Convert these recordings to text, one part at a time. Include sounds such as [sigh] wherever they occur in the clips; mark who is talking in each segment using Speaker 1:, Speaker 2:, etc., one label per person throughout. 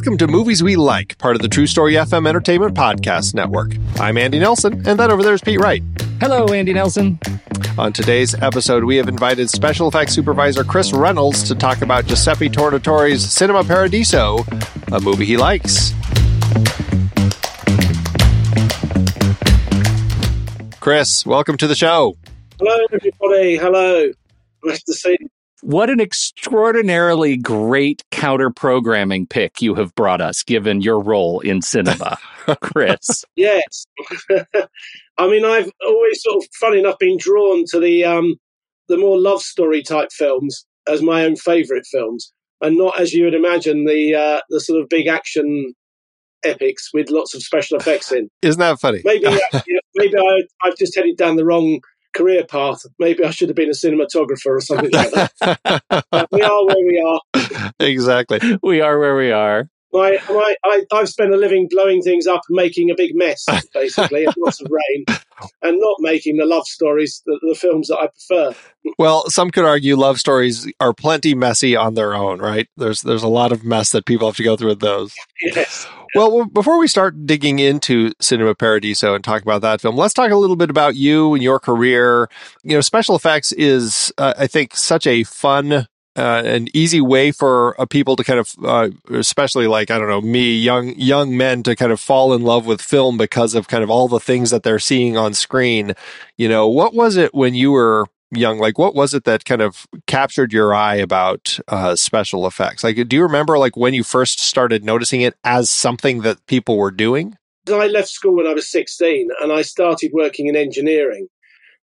Speaker 1: Welcome to Movies We Like, part of the True Story FM Entertainment Podcast Network. I'm Andy Nelson, and that over there is Pete Wright.
Speaker 2: Hello, Andy Nelson.
Speaker 1: On today's episode, we have invited special effects supervisor Chris Reynolds to talk about Giuseppe Tornatore's Cinema Paradiso, a movie he likes. Chris, welcome to the show.
Speaker 3: Hello, everybody. Hello. Nice to see you.
Speaker 2: What an extraordinarily great counter programming pick you have brought us, given your role in cinema, [laughs] Chris.
Speaker 3: yes. [laughs] I mean, I've always sort of, funny enough, been drawn to the um, the more love story type films as my own favourite films, and not as you would imagine the uh, the sort of big action epics with lots of special effects in. [laughs]
Speaker 1: Isn't that funny?
Speaker 3: Maybe uh, maybe I, I've just headed down the wrong career path. Maybe I should have been a cinematographer or something like that. we are where we are. [laughs]
Speaker 1: exactly.
Speaker 2: We are where we are.
Speaker 3: My, my, I, I've spent a living blowing things up and making a big mess, [laughs] basically, and lots of rain, and not making the love stories, the, the films that I prefer.
Speaker 1: Well, some could argue love stories are plenty messy on their own, right? There's there's a lot of mess that people have to go through with those.
Speaker 3: Yes.
Speaker 1: Well, before we start digging into Cinema Paradiso and talk about that film, let's talk a little bit about you and your career. You know, special effects is, uh, I think, such a fun uh, an easy way for uh, people to kind of, uh, especially like I don't know me, young young men to kind of fall in love with film because of kind of all the things that they're seeing on screen. You know, what was it when you were young? Like, what was it that kind of captured your eye about uh, special effects? Like, do you remember like when you first started noticing it as something that people were doing?
Speaker 3: I left school when I was sixteen, and I started working in engineering.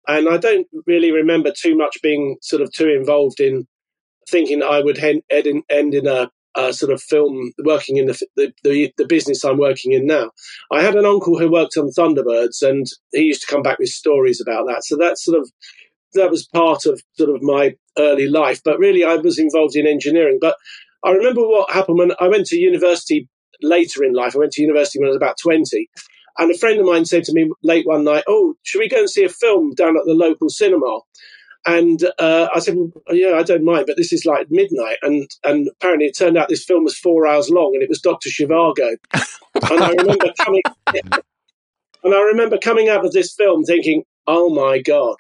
Speaker 3: And I don't really remember too much being sort of too involved in thinking I would end in, end in a, a, sort of film working in the, the, the the business I'm working in now. I had an uncle who worked on Thunderbirds, and he used to come back with stories about that. So that's sort of that was part of sort of my early life. But really, I was involved in engineering. But I remember what happened when I went to university later in life. I went to university when I was about twenty. And a friend of mine said to me late one night, "Oh, should we go and see a film down at the local cinema?" And uh, I said, well, "Yeah, I don't mind, but this is like midnight." And and apparently, it turned out this film was four hours long, and it was Doctor Zhivago. [laughs] and I remember coming, and I remember coming out of this film thinking, "Oh my god,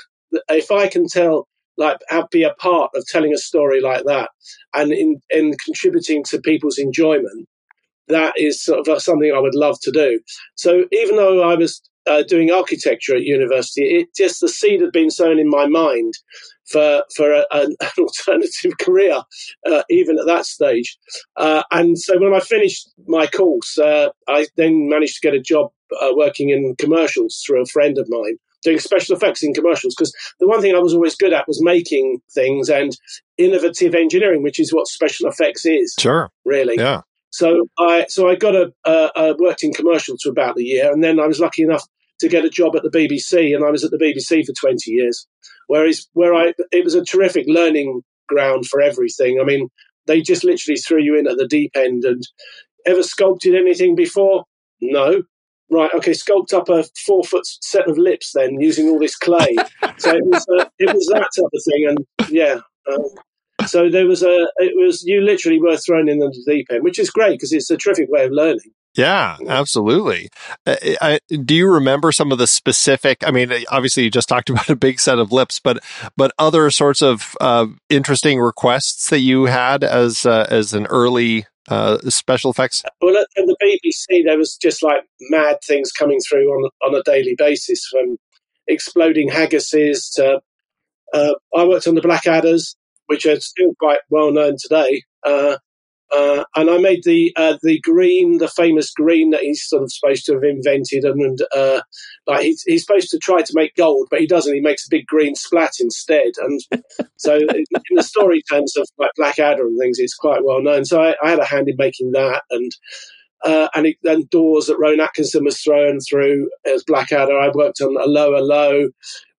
Speaker 3: if I can tell like be a part of telling a story like that and in, in contributing to people's enjoyment that is sort of something I would love to do. So even though I was uh, doing architecture at university, it just the seed had been sown in my mind for for a, [laughs] an, alternative career, uh, even at that stage. Uh, and so when I finished my course, uh, I then managed to get a job uh, working in commercials through a friend of mine. Doing special effects in commercials because the one thing I was always good at was making things and innovative engineering, which is what special effects is.
Speaker 1: Sure,
Speaker 3: really.
Speaker 1: Yeah.
Speaker 3: So I so I got a, uh, worked in commercials for about a year, and then I was lucky enough to get a job at the BBC, and I was at the BBC for twenty years. Whereas where I it was a terrific learning ground for everything. I mean, they just literally threw you in at the deep end. And ever sculpted anything before? No. Right. Okay. Sculpt up a four foot set of lips then using all this clay. [laughs] so it was uh, it was that type of thing, and yeah. Um, so there was a, it was, you literally were thrown in the deep end, which is great because it's a terrific way of learning.
Speaker 1: Yeah, absolutely. Uh, I, do you remember some of the specific? I mean, obviously, you just talked [laughs] about a big set of lips, but but other sorts of uh, interesting requests that you had as uh, as an early uh, special effects.
Speaker 3: Well, at, the BBC, there was just like mad things coming through on on a daily basis, from exploding haggises to. Uh, I worked on the Blackadders, which are still quite well known today. Uh, uh, and I made the uh, the green, the famous green that he's sort of supposed to have invented, and, and uh, like he's, he's supposed to try to make gold, but he doesn't. He makes a big green splat instead. And [laughs] so, in the story terms of like Blackadder and things, it's quite well known. So I, I had a hand in making that, and uh, and, and doors that Rowan Atkinson was thrown through as Blackadder. I worked on 'Allo 'Allo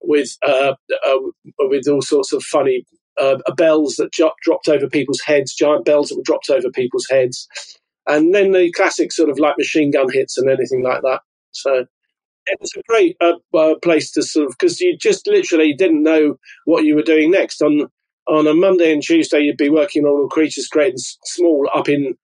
Speaker 3: with uh, uh, with all sorts of funny uh, bells that dropped over people's heads, giant bells that were dropped over people's heads, and then the classic sort of like machine gun hits and anything like that. So it was a great uh, uh, place to sort of because you just literally didn't know what you were doing next. On on a Monday and Tuesday, you'd be working on all creatures great and small up in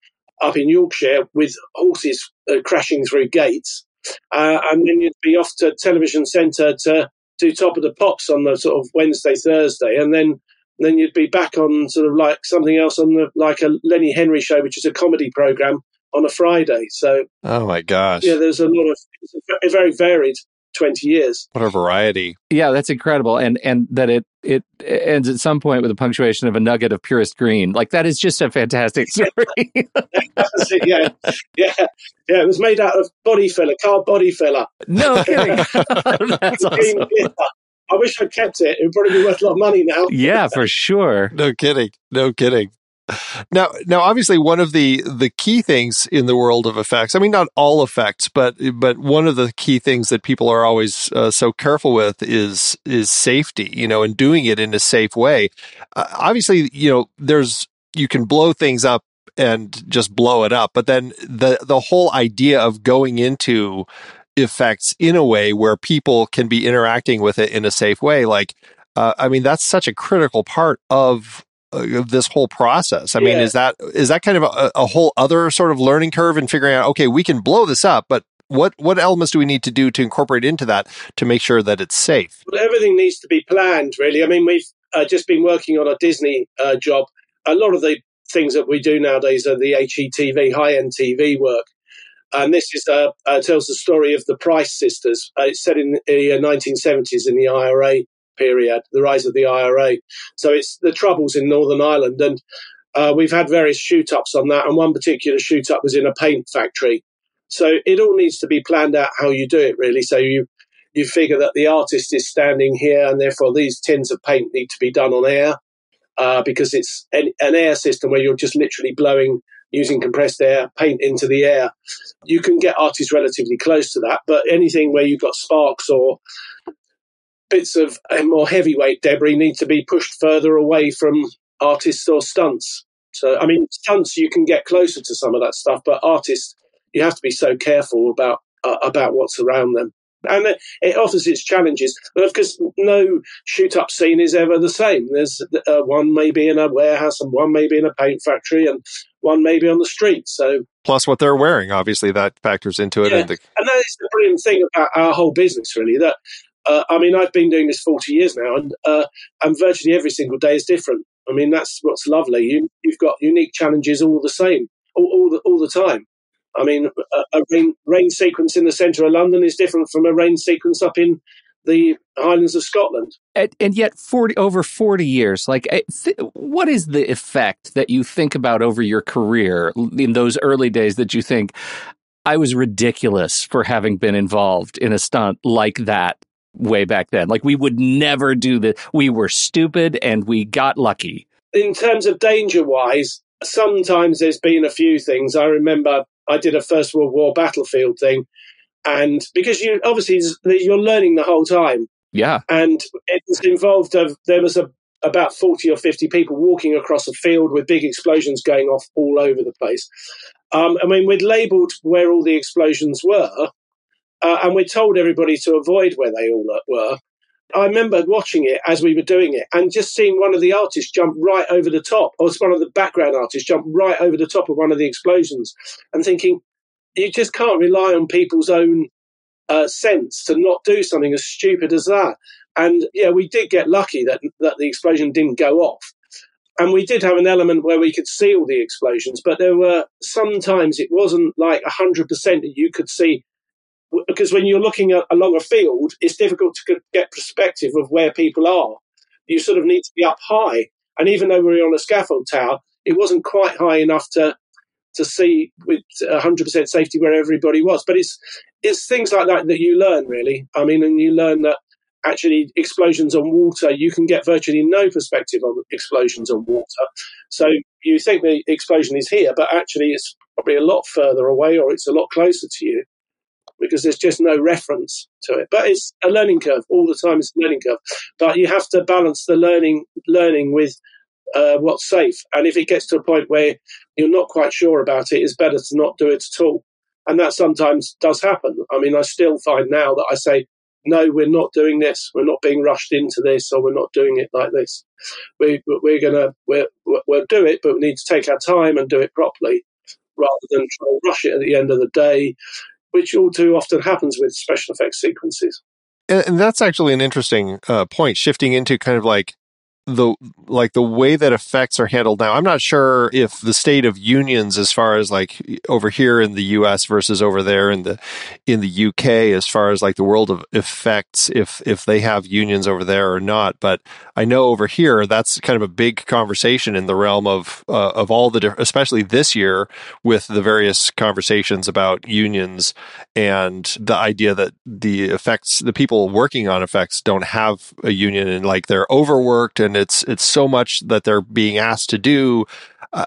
Speaker 3: up in Yorkshire with horses uh, crashing through gates, uh, and then you'd be off to television centre to do top of the pops on the sort of Wednesday Thursday, and then then you'd be back on sort of like something else on the like a Lenny Henry show, which is a comedy program on a Friday. So,
Speaker 1: oh my gosh,
Speaker 3: yeah, there's a lot of a very varied 20 years.
Speaker 1: What a variety.
Speaker 2: Yeah, that's incredible. And and that it it ends at some point with a punctuation of a nugget of purest green. Like that is just a fantastic [laughs] story. [laughs]
Speaker 3: yeah. Yeah. Yeah, it was made out of body filler, car body filler.
Speaker 2: No kidding. [laughs] that's awesome.
Speaker 3: I wish I'd kept it. It would probably be worth a lot of money now. [laughs]
Speaker 2: yeah, for sure.
Speaker 1: No kidding. No kidding. Now, now, obviously, one of the the key things in the world of effects. I mean, not all effects, but but one of the key things that people are always uh, so careful with is is safety. You know, and doing it in a safe way. Uh, obviously, you know, there's you can blow things up and just blow it up, but then the the whole idea of going into effects in a way where people can be interacting with it in a safe way. Like, uh, I mean, that's such a critical part of uh, of this whole process. I yeah. mean, is that is that kind of a, a, whole other sort of learning curve in figuring out? Okay, we can blow this up, but what what elements do we need to do to incorporate into that to make sure that it's safe?
Speaker 3: Well, everything needs to be planned, really. I mean, we've uh, just been working on a Disney uh, job. A lot of the things that we do nowadays are the HETV, high end TV work and this is uh, uh, tells the story of the Price sisters. Uh, it's set in the 1970s in the IRA period, the rise of the IRA. So it's the troubles in Northern Ireland, and uh, we've had various shoot ups on that. And one particular shoot up was in a paint factory. So it all needs to be planned out how you do it, really. So you you figure that the artist is standing here, and therefore these tins of paint need to be done on air. Uh, because it's an, an, air system where you're just literally blowing using compressed air, paint into the air. You can get artists relatively close to that, but anything where you've got sparks or bits of more heavyweight debris need to be pushed further away from artists or stunts. So, I mean, stunts you can get closer to some of that stuff, but artists you have to be so careful about uh, about what's around them and it offers its challenges. But of course, no shoot up scene is ever the same. There's uh, one maybe in a warehouse, and one maybe in a paint factory, and one maybe on the street. So
Speaker 1: plus what they're wearing, obviously that factors into it.
Speaker 3: Yeah. And, the- and that is the brilliant thing about our whole business, really, that Uh, I mean, I've been doing this 40 years now, and, uh, and virtually every single day is different. I mean, that's what's lovely. You, have got unique challenges all the same, all, all, the, all the time. I mean, a, a rain, rain sequence in the centre of London is different from a rain sequence up in the Highlands of Scotland.
Speaker 2: And, and, yet, forty over forty years, like, eh, th- what is the effect that you think about over your career in those early days that you think I was ridiculous for having been involved in a stunt like that way back then? Like, we would never do that. We were stupid, and we got lucky.
Speaker 3: In terms of danger wise, sometimes there's been a few things. I remember I did a First World War battlefield thing and because you obviously you're learning the whole time.
Speaker 2: Yeah,
Speaker 3: and it was involved. Of, there was a, about forty or fifty people walking across a field with big explosions going off all over the place. Um, I mean, we'd labelled where all the explosions were, uh, and we told everybody to avoid where they all were. I remember watching it as we were doing it and just seeing one of the artists jump right over the top, or one of the background artists jump right over the top of one of the explosions and thinking, you just can't rely on people's own uh, sense to not do something as stupid as that. And yeah, we did get lucky that that the explosion didn't go off. And we did have an element where we could see all the explosions, but there were sometimes it wasn't like 100% that you could see. Because when you're looking at, along a field, it's difficult to get perspective of where people are. You sort of need to be up high. And even though we were on a scaffold tower, it wasn't quite high enough to to see with 100% safety where everybody was. But it's it's things like that that you learn really. I mean, and you learn that actually explosions on water you can get virtually no perspective on explosions on water. So you think the explosion is here, but actually it's probably a lot further away or it's a lot closer to you because there's just no reference to it. But it's a learning curve all the time. It's a learning curve, but you have to balance the learning learning with uh, what's safe. And if it gets to a point where you're not quite sure about it, it's better to not do it at all. And that sometimes does happen. I mean, I still find now that I say, no, we're not doing this. We're not being rushed into this, or we're not doing it like this. We, we're gonna we're, we'll do it, but we need to take our time and do it properly, rather than try rush it at the end of the day, which all too often happens with special effects sequences.
Speaker 1: And, that's actually an interesting uh, point, shifting into kind of like the like the way that effects are handled now i'm not sure if the state of unions as far as like over here in the us versus over there in the in the uk as far as like the world of effects if if they have unions over there or not. But i know over here that's kind of a big conversation in the realm of uh, of all the especially this year with the various conversations about unions and the idea that the effects the people working on effects don't have a union and like they're overworked and and it's it's so much that they're being asked to do.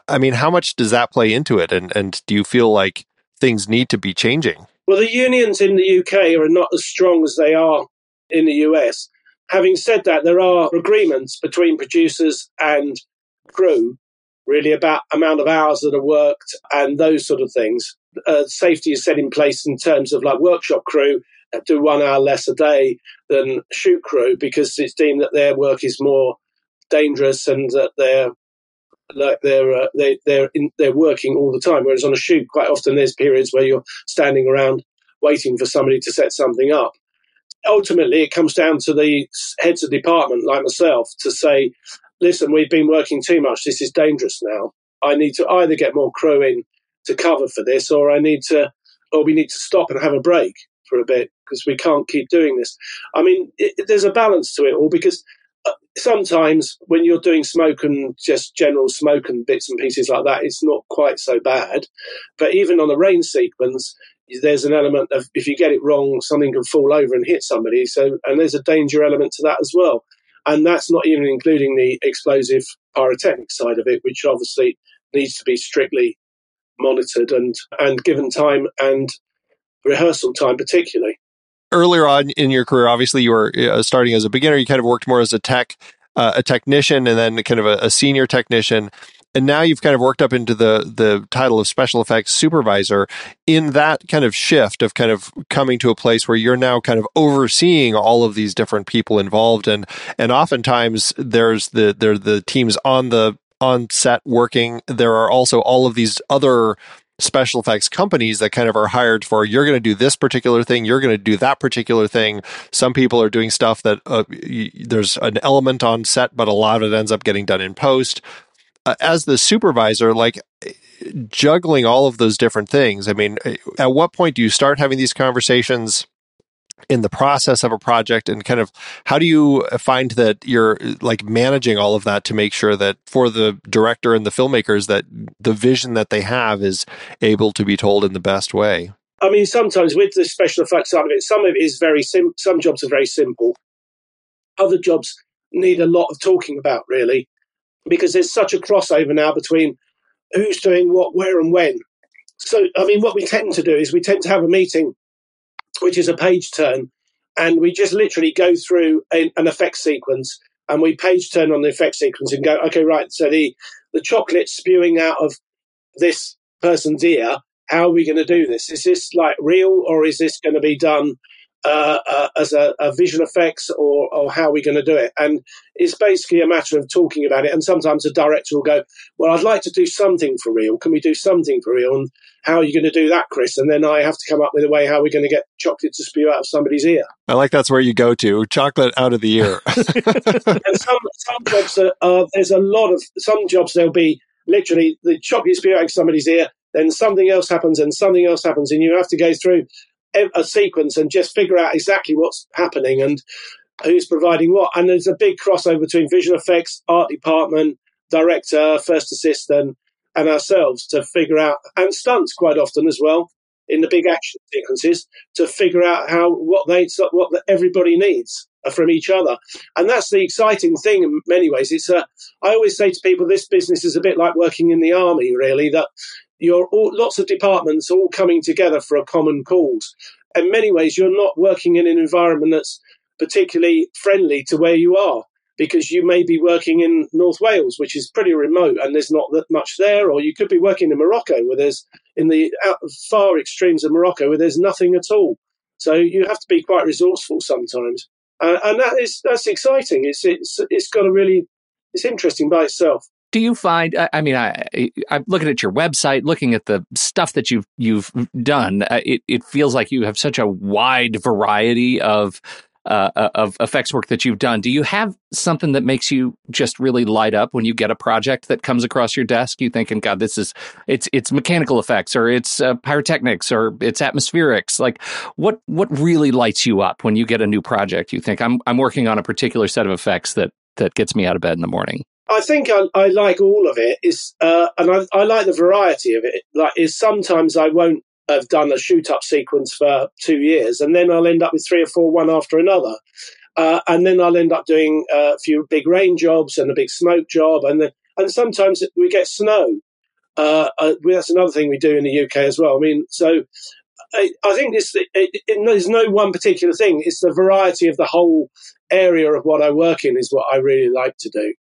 Speaker 1: I mean, how much does that play into it? And and do you feel like things need to be changing?
Speaker 3: Well, the unions in the UK are not as strong as they are in the US. Having said that, there are agreements between producers and crew, really about amount of hours that are worked and those sort of things. Uh, safety is set in place in terms of like workshop crew do one hour less a day than shoot crew because it's deemed that their work is more dangerous and that they're like they're uh, they they're in, they're working all the time. Whereas on a shoot, quite often there's periods where you're standing around waiting for somebody to set something up. Ultimately, it comes down to the heads of department, like myself, to say, "Listen, we've been working too much. This is dangerous now. I need to either get more crew in to cover for this, or I need to, or we need to stop and have a break for a bit because we can't keep doing this." I mean, it, there's a balance to it all because sometimes when you're doing smoke and just general smoke and bits and pieces like that, it's not quite so bad. But even on a rain sequence, there's an element of if you get it wrong, something can fall over and hit somebody. So, and there's a danger element to that as well. And that's not even including the explosive pyrotechnic side of it, which obviously needs to be strictly monitored and, and given time and rehearsal time, particularly
Speaker 1: earlier on in your career, obviously you were uh, starting as a beginner. You kind of worked more as a tech, uh, a technician, and then kind of a, a, senior technician. And now you've kind of worked up into the the title of special effects supervisor. In that kind of shift of kind of coming to a place where you're now kind of overseeing all of these different people involved, and and oftentimes there's the there the teams on the on set working. There are also all of these other special effects companies that kind of are hired for you're going to do this particular thing you're going to do that particular thing. Some people are doing stuff that uh, y- there's an element on set but a lot of it ends up getting done in post. Uh, as the supervisor like juggling all of those different things i mean at what point do you start having these conversations in the process of a project and kind of how do you find that you're like managing all of that to make sure that for the director and the filmmakers that the vision that they have is able to be told in the best way?
Speaker 3: I mean sometimes with the special effects side of it some of it is very sim some jobs are very simple. Other jobs need a lot of talking about really because there's such a crossover now between who's doing what where and when. So i mean what we tend to do is we tend to have a meeting which is a page turn, and we just literally go through a, an effect sequence and we page turn on the effect sequence and go, okay, right. So the the chocolate spewing out of this person's ear. How are we going to do this? Is this like real, or is this going to be done uh, uh, as a, a, visual effects, or, or how are we going to do it? And it's basically a matter of talking about it. And sometimes a director will go, "Well, I'd like to do something for real. Can we do something for real?" And how are you going to do that, Chris? And then I have to come up with a way how we're going to get chocolate to spew out of somebody's ear.
Speaker 1: I like that's where you go to chocolate out of the ear. [laughs] [laughs]
Speaker 3: and some some jobs are, uh, there's a lot of some jobs there'll be literally the chocolate spew out of somebody's ear. Then something else happens, and something else happens, and you have to go through a sequence and just figure out exactly what's happening and who's providing what. And there's a big crossover between visual effects, art department, director, first assistant, and ourselves to figure out, and stunts quite often as well in the big action sequences to figure out how what they what everybody needs from each other, and that's the exciting thing in many ways. It's a I always say to people, this business is a bit like working in the army, really. That you're all, lots of departments all coming together for a common cause. In many ways, you're not working in an environment that's particularly friendly to where you are because you may be working in North Wales, which is pretty remote and there's not that much there, or you could be working in Morocco, where there's in the far extremes of Morocco, where there's nothing at all. So you have to be quite resourceful sometimes, uh, and that is that's exciting. It's it's it's got a really it's interesting by itself
Speaker 2: do you find i mean i i'm looking at your website looking at the stuff that you've you've done uh, it, it feels like you have such a wide variety of uh, uh, of effects work that you've done. Do you have something that makes you just really light up when you get a project that comes across your desk? You thinking god this is it's it's mechanical effects or it's uh, pyrotechnics or it's atmospherics. Like what what really lights you up when you get a new project you think? I'm i'm working on a particular set of effects that that gets me out of bed in the morning
Speaker 3: I think I, I, like all of it. Is uh, and I, I, like the variety of it. Like, is sometimes I won't have done a shoot up sequence for two years, and then I'll end up with three or four one after another, uh, and then I'll end up doing a few big rain jobs and a big smoke job, and then, and sometimes we get snow. Uh, uh, that's another thing we do in the UK as well. I mean, so I, I think it, it, it, there's no one particular thing. It's the variety of the whole area of what I work in is what I really like to do.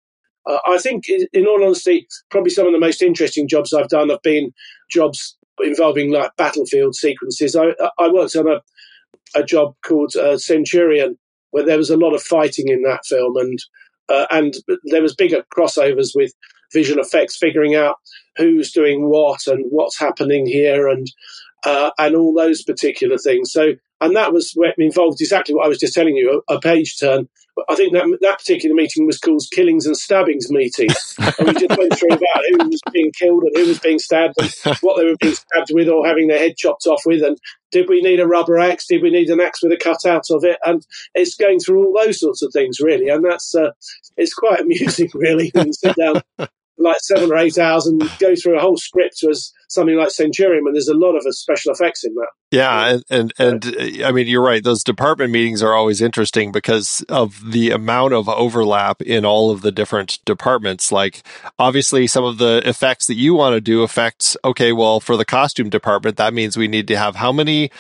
Speaker 3: Uh, I think, in all honesty, probably some of the most interesting jobs I've done have been jobs involving like battlefield sequences. I, I worked on a, a job called uh, Centurion, where there was a lot of fighting in that film, and uh, and there was bigger crossovers with visual effects, figuring out who's doing what and what's happening here, and uh, and all those particular things. So, and that was where involved exactly what I was just telling you, a, a page turn I think that that particular meeting was called Killings and Stabbings meeting, [laughs] and we just went through about who was being killed and who was being stabbed and [laughs] what they were being stabbed with or having their head chopped off with, and did we need a rubber axe? Did we need an axe with a cutout of it? And it's going through all those sorts of things really, and that's uh, it's quite [laughs] amusing really when you sit down like seven or eight hours and go through a whole script as something like Centurion, and there's a lot of uh, special effects in that.
Speaker 1: Yeah, and, and and uh, I mean you're right. Those department meetings are always interesting because of the amount of overlap in all of the different departments. Like obviously, some of the effects that you want to do affects. Okay, well, for the costume department, that means we need to have how many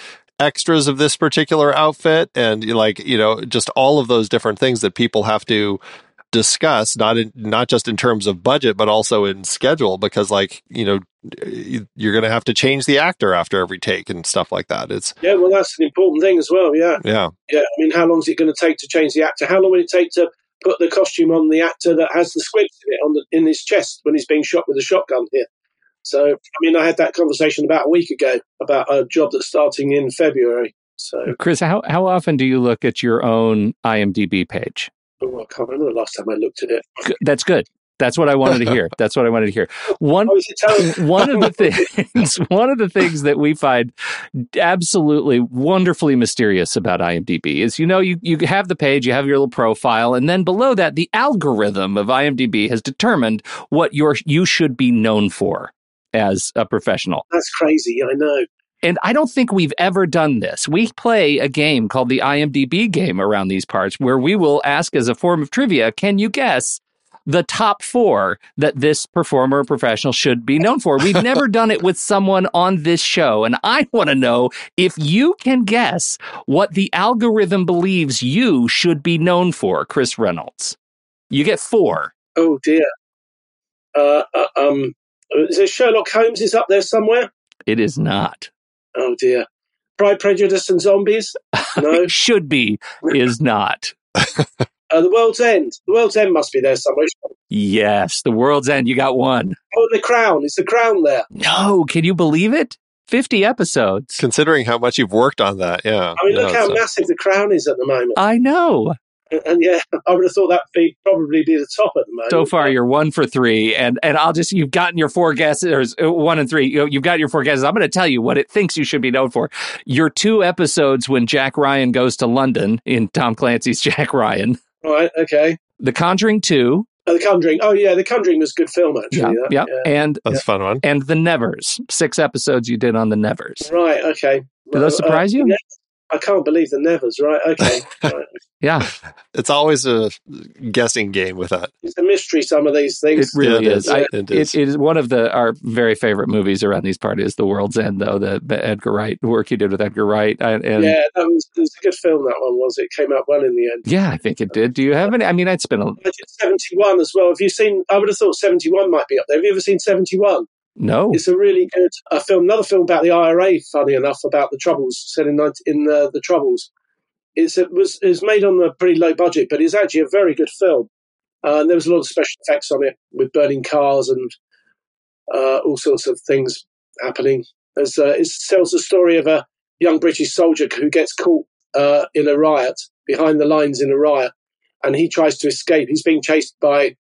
Speaker 1: extras of this particular outfit, and like you know, just all of those different things that people have to discuss not in, not just in terms of budget but also in schedule because like you know you're going to have to change the actor after every take and stuff like that. It's
Speaker 3: yeah well that's an important thing as well yeah.
Speaker 1: Yeah.
Speaker 3: Yeah i mean how long is it going to take to change the actor? How long will it take to put the costume on the actor that has the squibs in it on the in his chest when he's being shot with a shotgun here? So, I mean, I had that conversation about a week ago about a job that's starting in February. So,
Speaker 2: Chris, how how often do you look at your own IMDb page?
Speaker 3: Oh, I can't remember the last time I looked at it.
Speaker 2: That's good. That's what I wanted to hear. That's what I wanted to hear. One
Speaker 3: is it terrible? [laughs]
Speaker 2: one of the [laughs] things [laughs] one of the things that we find absolutely wonderfully mysterious about IMDb is you know you you have the page, you have your little profile, and then below that the algorithm of IMDb has determined what your you should be known for as a professional.
Speaker 3: That's crazy. I know.
Speaker 2: And I don't think we've ever done this. We play a game called the IMDb game around these parts where we will ask as a form of trivia, can you guess the top four that this performer or professional should be known for? We've [laughs] never done it with someone on this show. And I want to know if you can guess what the algorithm believes you should be known for, Chris Reynolds. You get four.
Speaker 3: Oh dear. Uh, uh, um, is it Sherlock Holmes is up there somewhere?
Speaker 2: It is not.
Speaker 3: Oh dear. Pride, Prejudice, and Zombies. No. [laughs]
Speaker 2: should be is not. [laughs]
Speaker 3: Uh, the World's End. The World's End must be there somewhere.
Speaker 2: Yes, the world's end. You got one.
Speaker 3: Oh, The Crown. Is The Crown there?
Speaker 2: No, can you believe it? 50 episodes.
Speaker 1: Considering how much you've worked on that, yeah.
Speaker 3: I mean, look
Speaker 1: No,
Speaker 3: how
Speaker 1: so-
Speaker 3: massive The Crown is at the moment.
Speaker 2: I know.
Speaker 3: And, [laughs] and yeah, [laughs] I would have thought that'd be probably be the top at the moment.
Speaker 2: So far, you're one for three, and and I'll just you've gotten your four guesses, or uh, one and three. You know, you've got your four guesses. I'm going to tell you what it thinks you should be known for. Your two episodes when Jack Ryan goes to London in Tom Clancy's [laughs] Jack Ryan,
Speaker 3: Right. Okay.
Speaker 2: The Conjuring Two,
Speaker 3: Oh, The Conjuring. Oh, yeah. The Conjuring was a good film, actually.
Speaker 2: yeah,
Speaker 3: that,
Speaker 2: yeah,
Speaker 3: yeah.
Speaker 2: and
Speaker 1: That's a fun one.
Speaker 2: and The Nevers. Six episodes you did on The Nevers.
Speaker 3: Right. Okay.
Speaker 2: Do those
Speaker 3: Uh,
Speaker 2: surprise you?
Speaker 3: Yeah, I can't believe the Nevers. Right. Okay. [laughs] right.
Speaker 2: Yeah,
Speaker 1: It's always a guessing game with that.
Speaker 3: It's a mystery. Some of these things.
Speaker 2: it
Speaker 3: things.
Speaker 2: really
Speaker 1: Yeah, it
Speaker 2: is.
Speaker 1: is.
Speaker 2: I,
Speaker 1: It
Speaker 2: it,
Speaker 1: is.
Speaker 2: it is one of the our very favorite movies around these parties. The World's End, though the, the Edgar Wright work he did with Edgar Wright, and, and
Speaker 3: yeah, that was, it was a good film. That one was. It came out well in the end.
Speaker 2: Yeah, I think it did. Do you have any? I mean, I'd spend a
Speaker 3: I did seventy one as well. Have you seen? I would have thought seventy one might be up there. Have you ever seen seventy one?
Speaker 2: No.
Speaker 3: It's a really good uh, film. Another film about the IRA. Funny enough, about the Troubles, set in 19, in uh, the Troubles. It's, it was it was made on a pretty low budget, but it's actually a very good film. Uh, and there was a lot of special effects on it with burning cars and uh, all sorts of things happening. As uh, it tells the story of a young British soldier who gets caught in a riot behind the lines in a riot, and he tries to escape. He's being chased by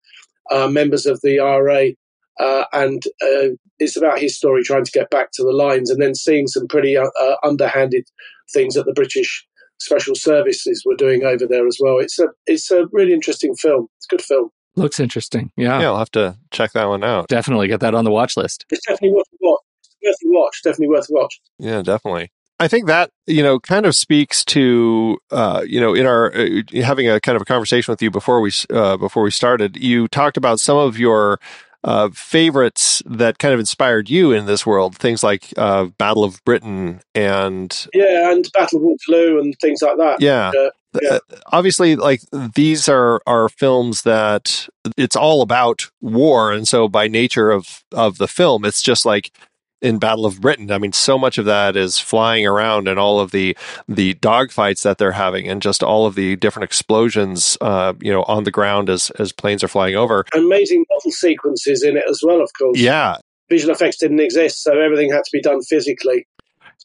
Speaker 3: members of the IRA, uh, and uh, it's about his story trying to get back to the lines, and then seeing some pretty uh, uh, underhanded things that the British special services were doing over there as well. It's a it's a really interesting film. It's a good film.
Speaker 2: Looks interesting. Yeah,
Speaker 1: Yeah, I'll have to check that one out.
Speaker 2: definitely get that on the watch list.
Speaker 3: It's definitely worth a watch. Worth a watch. Definitely worth a watch.
Speaker 1: Yeah, definitely. I think that you know kind of speaks to uh, you know in our uh, having a kind of a conversation with you before we uh, before we started. You talked about some of your uh, favorites that kind of inspired you in this world. Things like uh, Battle of Britain and
Speaker 3: Yeah, and Battle of Waterloo and things like that.
Speaker 1: yeah.
Speaker 3: Uh, yeah.
Speaker 1: Uh, obviously like these are are films that it's all about war and so by nature of of the film it's just like in Battle of Britain. I mean, so much of that is flying around and all of the the dogfights that they're having, and just all of the different explosions, uh, you know, on the ground as as planes are flying over.
Speaker 3: Amazing model sequences in it as well, of course.
Speaker 1: Yeah,
Speaker 3: Visual effects didn't exist, so everything had to be done physically.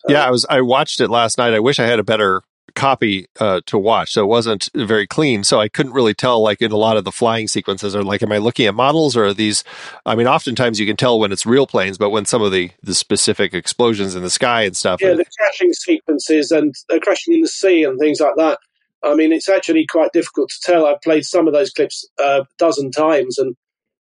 Speaker 1: Yeah. I was I watched it last night. I wish I had a better copy uh, to watch, so it wasn't very clean. So I couldn't really tell, like in a lot of the flying sequences, or like, am I looking at models or are these? I mean, oftentimes you can tell when it's real planes, but when some of the the specific explosions in the sky and stuff.
Speaker 3: Yeah, the crashing sequences and uh, crashing in the sea and things like that. I mean, it's actually quite difficult to tell. I've played some of those clips uh, a dozen times, and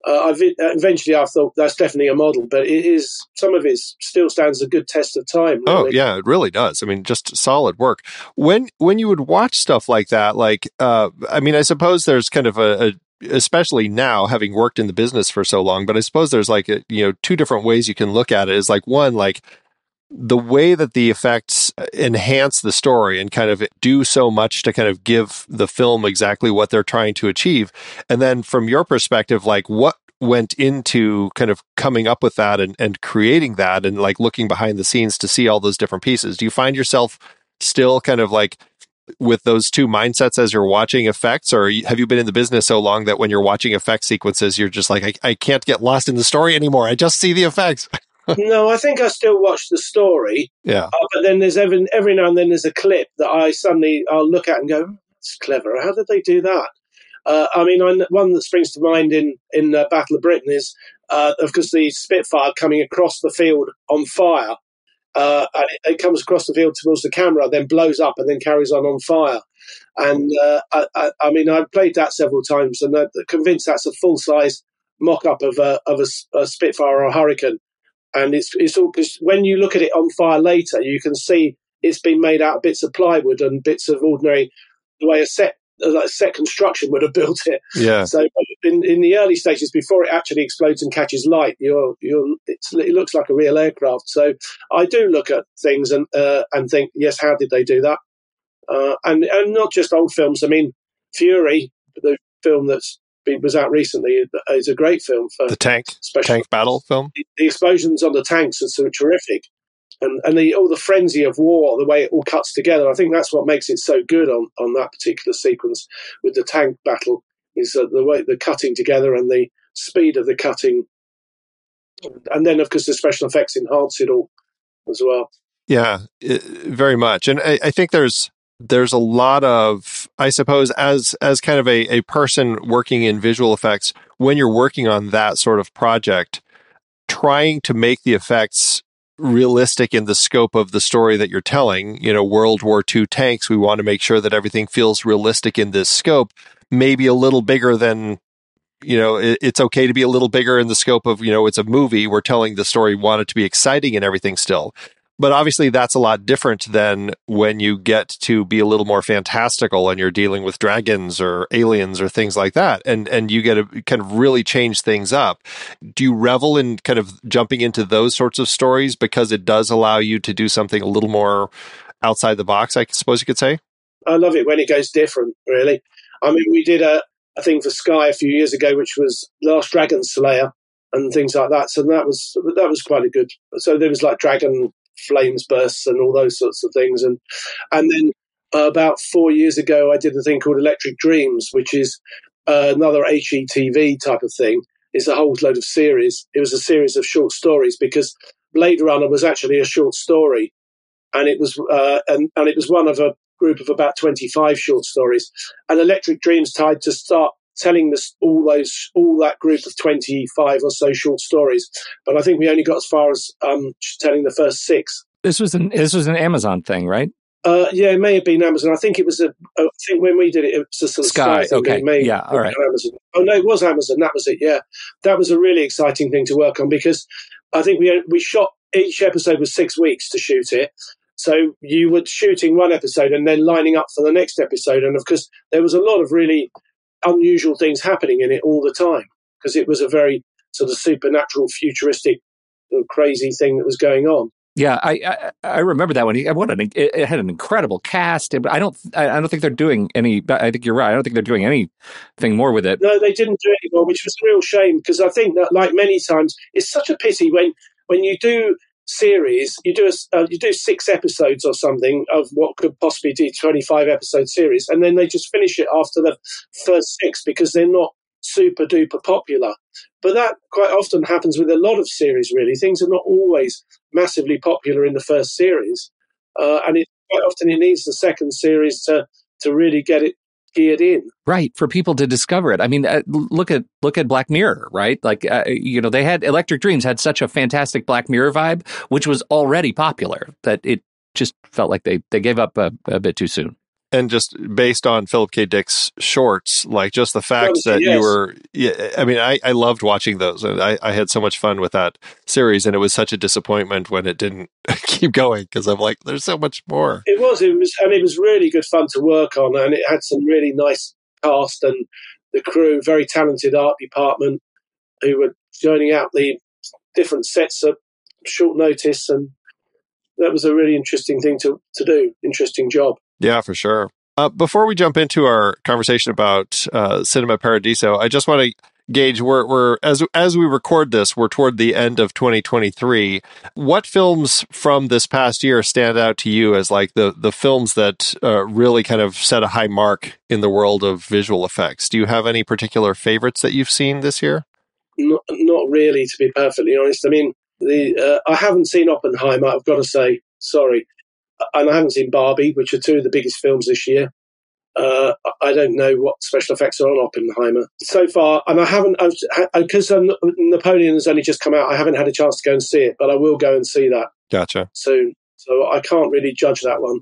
Speaker 3: uh, I've eventually I thought that's definitely a model, but it is some of it still stands a good test of time.
Speaker 1: Oh yeah, it really does. I mean, just solid work. When when you would watch stuff like that, like uh, I mean, I suppose there's kind of a, a especially now having worked in the business for so long, but I suppose there's like a, you know two different ways you can look at it. Is like one like the way that the effects uh, enhance the story and kind of do so much to kind of give the film exactly what they're trying to achieve, and then from your perspective, like what went into kind of coming up with that and, and creating that and like looking behind the scenes to see all those different pieces do you find yourself still kind of like with those two mindsets as you're watching effects, or have you been in the business so long that when you're watching effect sequences, you're just like, I, I can't get lost in the story anymore. I just see the effects. [laughs]
Speaker 3: no, I think I still watch the story.
Speaker 1: Yeah. Uh,
Speaker 3: but then there's every, every now and then there's a clip that I suddenly I'll look at and go, that's clever. How did they do that? Uh, I mean, I'm, one that springs to mind in in uh, Battle of Britain is, uh, of course, the Spitfire coming across the field on fire, uh, and it, it, comes across the field towards the camera, then blows up, and then carries on on fire. And uh, I, I, I, mean, I've played that several times, and I'm convinced that's a full size mock up of a of a, a Spitfire or a Hurricane. And it's it's all because when you look at it on fire later, you can see it's been made out of bits of plywood and bits of ordinary the way a set like set construction would have [laughs] built it.
Speaker 1: Yeah.
Speaker 3: So in, in the early stages, before it actually explodes and catches light, you're you're it looks like a real aircraft. So I do look at things and uh, and think, yes, how did they do that? Uh, and and not just old films. I mean, Fury, the film that's been, was out recently, is a great film for
Speaker 1: the tank special tank battle film.
Speaker 3: The, the explosions on the tanks are so terrific and and the all the frenzy of war, the way it all cuts together. I think that's what makes it so good on on that particular sequence with the tank battle is that the way the cutting together and the speed of the cutting, and then of course the special effects enhance it all as well.
Speaker 1: Yeah, it, very much, and I, I think there's there's a lot of i suppose as as kind of a, a person working in visual effects when you're working on that sort of project trying to make the effects realistic in the scope of the story that you're telling. You know, World War II tanks, we want to make sure that everything feels realistic in this scope, maybe a little bigger than, you know, it, it's okay to be a little bigger in the scope of, you know, it's a movie. We're telling the story, want it to be exciting and everything still. But obviously, that's a lot different than when you get to be a little more fantastical and you're dealing with dragons or aliens or things like that. And, and you get to kind of really change things up. Do you revel in kind of jumping into those sorts of stories because it does allow you to do something a little more outside the box, I suppose you could say?
Speaker 3: I love it when it goes different, really. I mean, we did a, a thing for Sky a few years ago, which was Last Dragon Slayer and things like that. So that was that was quite a good. So there was like dragon flames bursts and all those sorts of things. And and then uh, about four years ago, I did a thing called Electric Dreams, which is uh, another HETV type of thing. It's a whole load of series. It was a series of short stories because Blade Runner was actually a short story, and it was uh, and and it was one of a group of about twenty five short stories. And Electric Dreams tried to start telling this all those all that group of 25 or so short stories but i think we only got as far as um, telling the first six
Speaker 2: this was an this was an amazon thing right
Speaker 3: uh, yeah, it may have been Amazon. I think it was a. I think when we did it, it was a sort of
Speaker 2: Sky. Sky
Speaker 3: okay.
Speaker 2: May yeah. All right.
Speaker 3: Amazon. Oh no, it was Amazon. That was it. Yeah, that was a really exciting thing to work on because I think we we shot each episode was six weeks to shoot it. So you were shooting one episode and then lining up for the next episode, and of course there was a lot of really unusual things happening in it all the time because it was a very sort of supernatural, futuristic, uh, crazy thing that was going on.
Speaker 2: Yeah, I, I, I remember that one. What an it had an incredible cast. I don't I don't think they're doing any. I think you're right. I don't think they're doing anything more with it.
Speaker 3: No, they didn't do it anymore, which was a real shame because I think that like many times it's such a pity when when you do series, you do a, uh, you do six episodes or something of what could possibly be twenty five episode series, and then they just finish it after the first six because they're not super duper popular. But that quite often happens with a lot of series. Really, things are not always massively popular in the first series, uh, and it quite often it needs the second series to to really get it geared in.
Speaker 2: Right for people to discover it. I mean, uh, look at look at Black Mirror, right? Like uh, you know, they had Electric Dreams had such a fantastic Black Mirror vibe, which was already popular that it just felt like they they gave up a, a bit too soon
Speaker 1: and just based on Philip K. Dick's shorts, like just the fact that yes. you were, yeah, I mean, I, I loved watching those. I, I had so much fun with that series, and it was such a disappointment when it didn't [laughs] keep going because I'm like, there's so much more.
Speaker 3: It was, it was, and it was really good fun to work on, and it had some really nice cast and the crew, very talented art department who were joining out the different sets at short notice, and that was a really interesting thing to, to do, interesting job.
Speaker 1: Yeah, for sure. Uh, before we jump into our conversation about uh, Cinema Paradiso, I just want to gauge, we're, we're as as we record this, we're toward the end of 2023. What films from this past year stand out to you as like the the films that uh, really kind of set a high mark in the world of visual effects? Do you have any particular favorites that you've seen this year?
Speaker 3: Not, not really, to be perfectly honest. I mean, the uh, I haven't seen Oppenheimer. I've got to say, sorry, and I haven't seen Barbie, which are two of the biggest films this year. Uh, I don't know what special effects are on Oppenheimer so far, and I haven't because Napoleon has only just come out. I haven't had a chance to go and see it, but I will go and see that.
Speaker 1: Gotcha.
Speaker 3: Soon, so I can't really judge that one.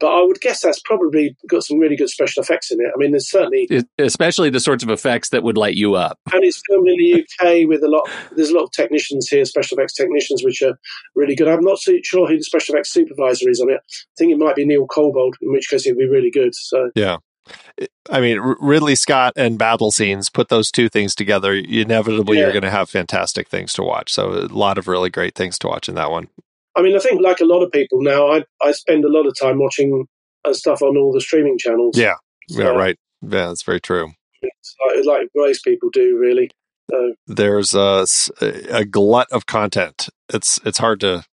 Speaker 3: But I would guess that's probably got some really good special effects in it. I mean, there's certainly,
Speaker 2: especially the sorts of effects that would light you up.
Speaker 3: And it's filmed in the UK with a lot. There's a lot of technicians here, special effects technicians, which are really good. I'm not so sure who the special effects supervisor is on it. I think it might be Neil Corbould, in which case it'd be really good. So
Speaker 1: yeah. I mean, Ridley Scott and battle scenes, put those two things together, inevitably yeah. you're going to have fantastic things to watch. So, a lot of really great things to watch in that one.
Speaker 3: I mean, I think like a lot of people now, I I spend a lot of time watching uh, stuff on all the streaming channels.
Speaker 1: Yeah, so, yeah, right. Yeah, that's very true.
Speaker 3: Like, like, most people do, really. So,
Speaker 1: There's a, a glut of content. It's it's hard to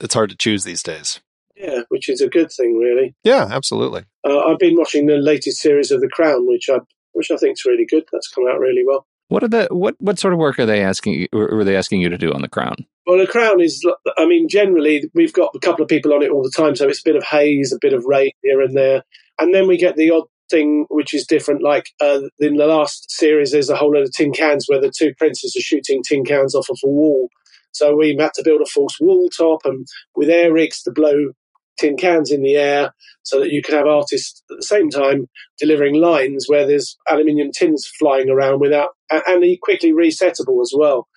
Speaker 1: it's hard to choose these days.
Speaker 3: Yeah, which is a good thing, really.
Speaker 1: Yeah, absolutely.
Speaker 3: Uh, I've been watching the latest series of The Crown, which I which I think is really good. That's come out really well.
Speaker 2: What are the what what sort of work are they asking? Or were they asking you to do on The Crown?
Speaker 3: Well, the crown is, I mean, generally we've got a couple of people on it all the time, so it's a bit of haze, a bit of rain here and there, and then we get the odd thing which is different. Like uh, in the last series, there's a whole lot of tin cans where the two princes are shooting tin cans off of a wall. So we had to build a false wall top and with air rigs to blow tin cans in the air so that you could have artists at the same time delivering lines where there's aluminium tins flying around without and they quickly resettable as well.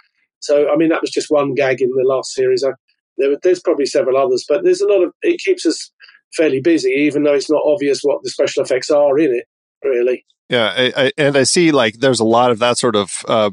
Speaker 3: So, I mean, that was just one gag in the last series. I, there, there's probably several others, but there's a lot of, it keeps us fairly busy, even though it's not obvious what the special effects are in it, really.
Speaker 1: Yeah, I, I, and I see like there's a lot of that sort of uh,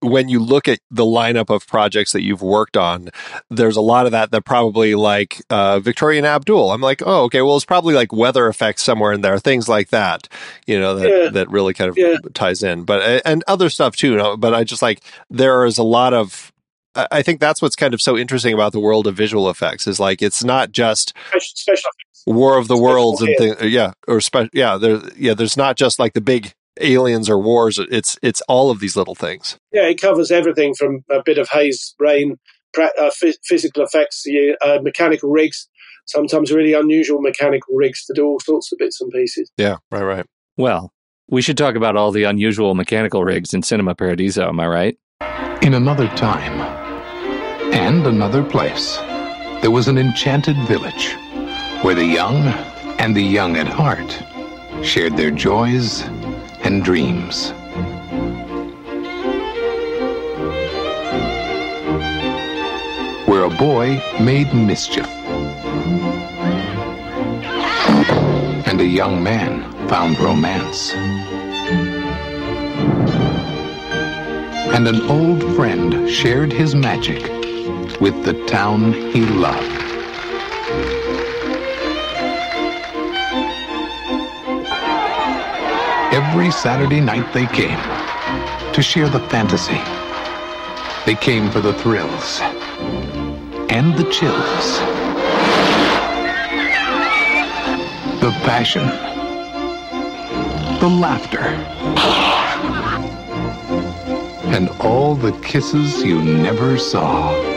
Speaker 1: when you look at the lineup of projects that you've worked on, there's a lot of that that probably like uh, Victoria and Abdul. I'm like, oh, okay, well, it's probably like weather effects somewhere in there, things like that, you know, that yeah. that really kind of yeah. ties in. But and other stuff too. But I just like there is a lot of I think that's what's kind of so interesting about the world of visual effects is like it's not just
Speaker 3: special
Speaker 1: War of the Worlds and things. Yeah, or spe- yeah, there, yeah. There's not just like the big aliens or wars. It's it's all of these little things.
Speaker 3: Yeah, it covers everything from a bit of haze, rain, uh, physical effects, uh, mechanical rigs. Sometimes really unusual mechanical rigs to do all sorts of bits and pieces.
Speaker 1: Yeah, right, right.
Speaker 2: Well, we should talk about all the unusual mechanical rigs in Cinema Paradiso. Am I right?
Speaker 4: In another time and another place, there was an enchanted village where the young and the young at heart shared their joys and dreams. Where a boy made mischief and a young man found romance. And an old friend shared his magic with the town he loved. Every Saturday night they came to share the fantasy. They came for the thrills and the chills, the passion, the laughter, and all the kisses you never saw.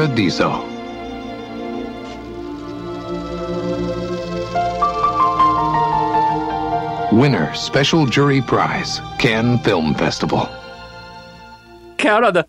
Speaker 4: Paradiso. Winner Special Jury Prize, Cannes Film Festival.
Speaker 2: Count on the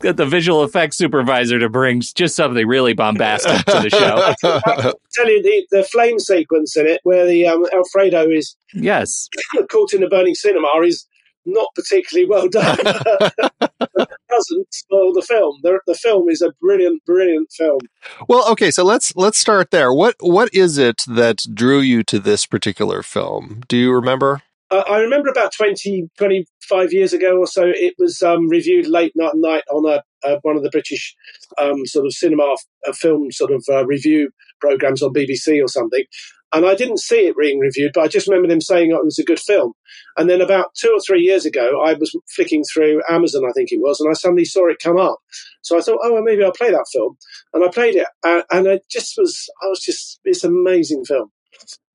Speaker 2: the visual effects supervisor to bring just something really bombastic to the show.
Speaker 3: I'll [laughs] tell you the, the flame sequence in it, where the um, Alfredo is
Speaker 2: yes [coughs]
Speaker 3: caught in the burning cinema, is not particularly well done. [laughs] doesn't spoil the film. The, the film is a brilliant, brilliant film.
Speaker 1: Well, okay, so let's let's start there. What what is it that drew you to this particular film? Do you remember?
Speaker 3: uh, I remember about 20, 25 years ago or so, it was um, reviewed late night night on a, uh, one of the British um, sort of cinema uh, film sort of uh, review programs on BBC or something. And I didn't see it being reviewed, but I just remember them saying it was a good film. And then about two or three years ago, I was flicking through Amazon, I think it was, and I suddenly saw it come up. So I thought, oh, well, maybe I'll play that film. And I played it, and, and it just was, I was just, it's an amazing film.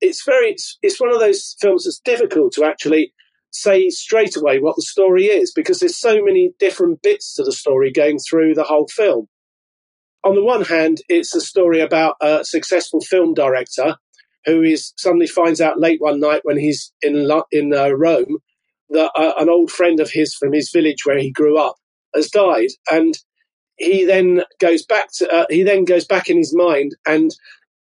Speaker 3: It's very, it's, it's one of those films that's difficult to actually say straight away what the story is because there's so many different bits to the story going through the whole film. On the one hand, it's a story about a successful film director who is suddenly finds out late one night when he's in in uh, Rome that uh, an old friend of his from his village where he grew up has died, and he then goes back to uh, he then goes back in his mind and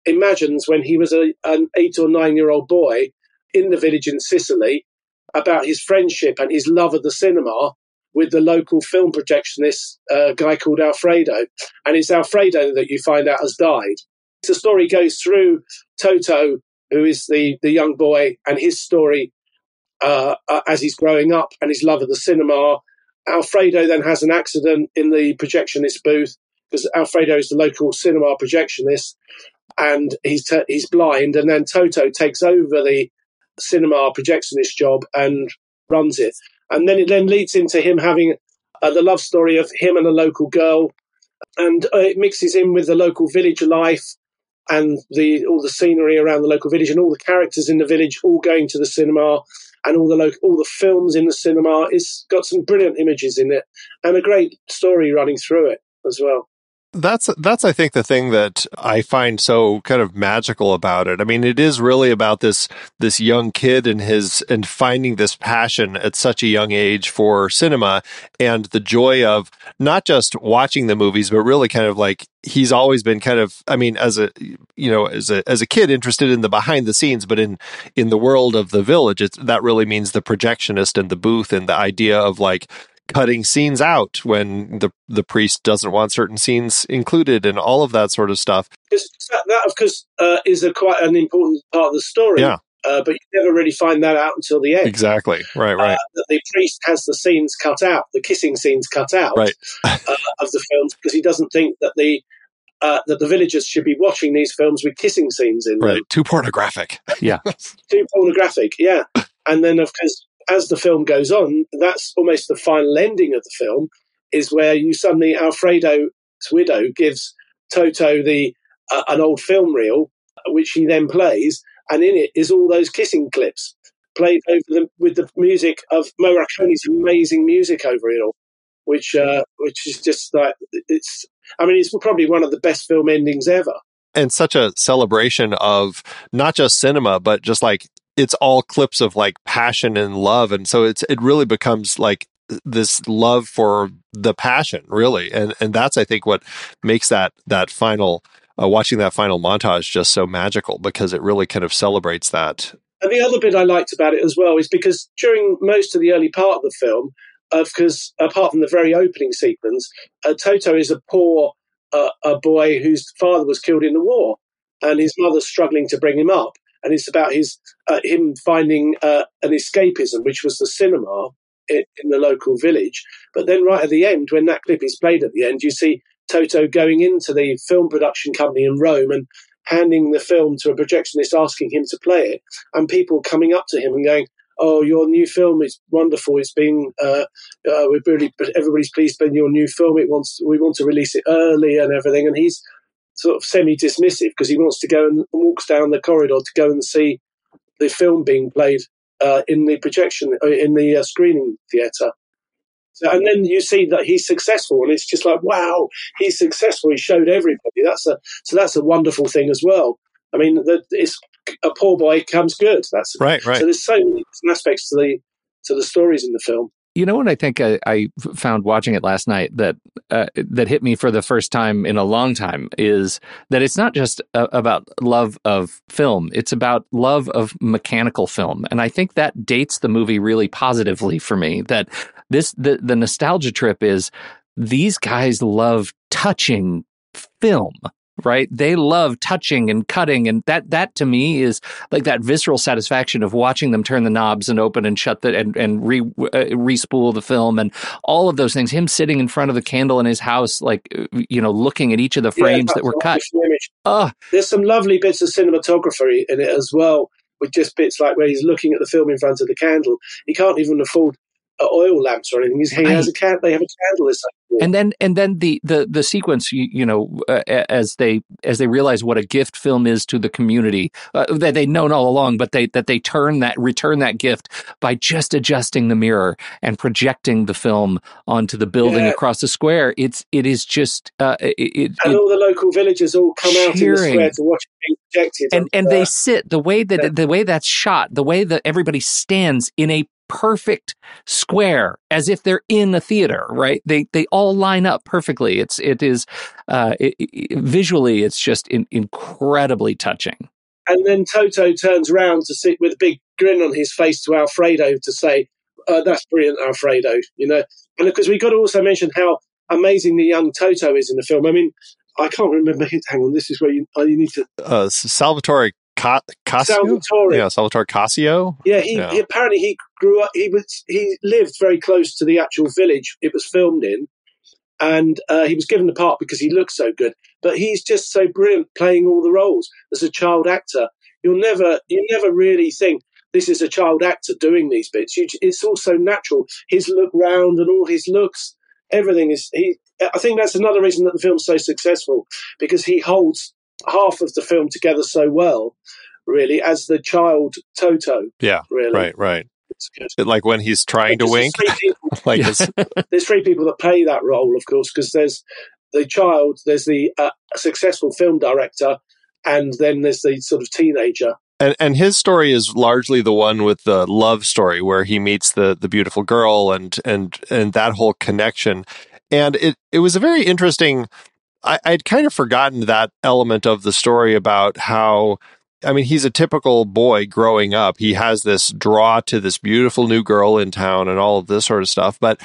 Speaker 3: imagines when he was a, an eight or nine year old boy in the village in Sicily about his friendship and his love of the cinema with the local film projectionist uh, guy called Alfredo, and it's Alfredo that you find out has died. The story goes through Toto, who is the, the young boy, and his story uh, uh, as he's growing up and his love of the cinema. Alfredo then has an accident in the projectionist booth because Alfredo is the local cinema projectionist and he's, t- he's blind. And then Toto takes over the cinema projectionist job and runs it. And then it then leads into him having uh, the love story of him and a local girl. And uh, it mixes in with the local village life and the all the scenery around the local village and all the characters in the village all going to the cinema and all the all the films in the cinema. It's got some brilliant images in it and a great story running through it as well
Speaker 1: that's that's I think the thing that I find so kind of magical about it. I mean, it is really about this this young kid and his and finding this passion at such a young age for cinema and the joy of not just watching the movies, but really kind of like he's always been kind of I mean, as a you know, as a as a kid interested in the behind the scenes, but in in the world of the village, it's that really means the projectionist and the booth and the idea of like cutting scenes out when the the priest doesn't want certain scenes included and all of that sort of stuff.
Speaker 3: That, that, of course, uh, is a quite an important part of the story.
Speaker 1: Yeah.
Speaker 3: Uh, but you never really find that out until the end.
Speaker 1: Exactly. Right. Right. Uh,
Speaker 3: that the priest has the scenes cut out, the kissing scenes cut out
Speaker 1: right.
Speaker 3: uh, of the films because he doesn't think that the uh, that the villagers should be watching these films with kissing scenes in
Speaker 1: right.
Speaker 3: them.
Speaker 1: Too pornographic.
Speaker 2: Yeah. [laughs]
Speaker 3: Too pornographic. Yeah. And then, of course, as the film goes on, that's almost the final ending of the film, is where you suddenly Alfredo's widow gives Toto the uh, an old film reel, which he then plays, and in it is all those kissing clips played over with the music of Morricone's amazing music over it all, which uh, which is just like it's. I mean, it's probably one of the best film endings ever
Speaker 1: and such a celebration of not just cinema, but just like it's all clips of like passion and love and so it's it really becomes like this love for the passion really and and that's i think what makes that that final uh, watching that final montage just so magical because it really kind of celebrates that.
Speaker 3: And the other bit i liked about it as well is because during most of the early part of the film because uh, apart from the very opening sequence uh, toto is a poor uh, a boy whose father was killed in the war and his mother's struggling to bring him up and it's about his uh, him finding uh, an escapism, which was the cinema in, in, the local village. But then, right at the end, when that clip is played at the end, you see Toto going into the film production company in Rome and handing the film to a projectionist, asking him to play it, and people coming up to him and going. Oh, your new film is wonderful. It's been, uh, uh, we're really, everybody's pleased with your new film. It wants, we want to release it early and everything. And he's sort of semi dismissive because he wants to go and walks down the corridor to go and see the film being played uh, in the projection uh, in the uh, screening theatre. So, and then you see that he's successful, and it's just like, wow, he's successful. He showed everybody. That's a so that's a wonderful thing as well. I mean, that it's a poor boy comes good. That's
Speaker 1: right, right.
Speaker 3: So there's so many aspects to the to the stories in the film.
Speaker 2: You know what I think I, I found watching it last night that uh, that hit me for the first time in a long time is that it's not just uh, about love of film; it's about love of mechanical film, and I think that dates the movie really positively for me. That this the the nostalgia trip is these guys love touching film right? They love touching and cutting, and that that to me is like that visceral satisfaction of watching them turn the knobs and open and shut the and and re uh, respool the film and all of those things. Him sitting in front of the candle in his house, like you know, looking at each of the frames yeah, that were cut.
Speaker 3: Oh. There's some lovely bits of cinematography in it as well, with just bits like where he's looking at the film in front of the candle. He can't even afford oil lamps or anything. He has a can. They have a candle.
Speaker 2: And then and then the the the sequence, you, you know, uh, as they as they realize what a gift film is to the community uh, that they'd known all along, but they that they turn that return that gift by just adjusting the mirror and projecting the film onto the building yeah. across the square. It's it is just uh, it, it,
Speaker 3: and all the local villagers all come cheering. out in the square to watch it being projected.
Speaker 2: And and they sit the way that yeah. the way that's shot, the way that everybody stands in a perfect square as if they're in a theater right they they all line up perfectly it's it is uh it, it, visually it's just in, incredibly touching
Speaker 3: and then toto turns around to sit with a big grin on his face to alfredo to say uh, that's brilliant alfredo you know and because we got to also mention how amazing the young toto is in the film i mean I can't remember. [laughs] Hang on, this is where you, uh, you need to.
Speaker 1: Uh, Salvatore Ca- Salvatore. Yeah, Salvatore Cascio.
Speaker 3: Yeah, he, yeah. he, apparently he grew up. He was he lived very close to the actual village it was filmed in, and uh, he was given the part because he looked so good. But he's just so brilliant playing all the roles as a child actor. You'll never you never really think this is a child actor doing these bits. You, it's all so natural. His look round and all his looks, everything is he. I think that's another reason that the film's so successful because he holds half of the film together so well, really, as the child Toto.
Speaker 1: Yeah,
Speaker 3: really,
Speaker 1: right, right. It's good. Like when he's trying to wink. [laughs]
Speaker 3: like [laughs] there's three people that play that role, of course, because there's the child, there's the uh, successful film director, and then there's the sort of teenager.
Speaker 1: And, and his story is largely the one with the love story where he meets the the beautiful girl and and and that whole connection. And it it was a very interesting I, I'd kind of forgotten that element of the story about how I mean, he's a typical boy growing up. He has this draw to this beautiful new girl in town and all of this sort of stuff. But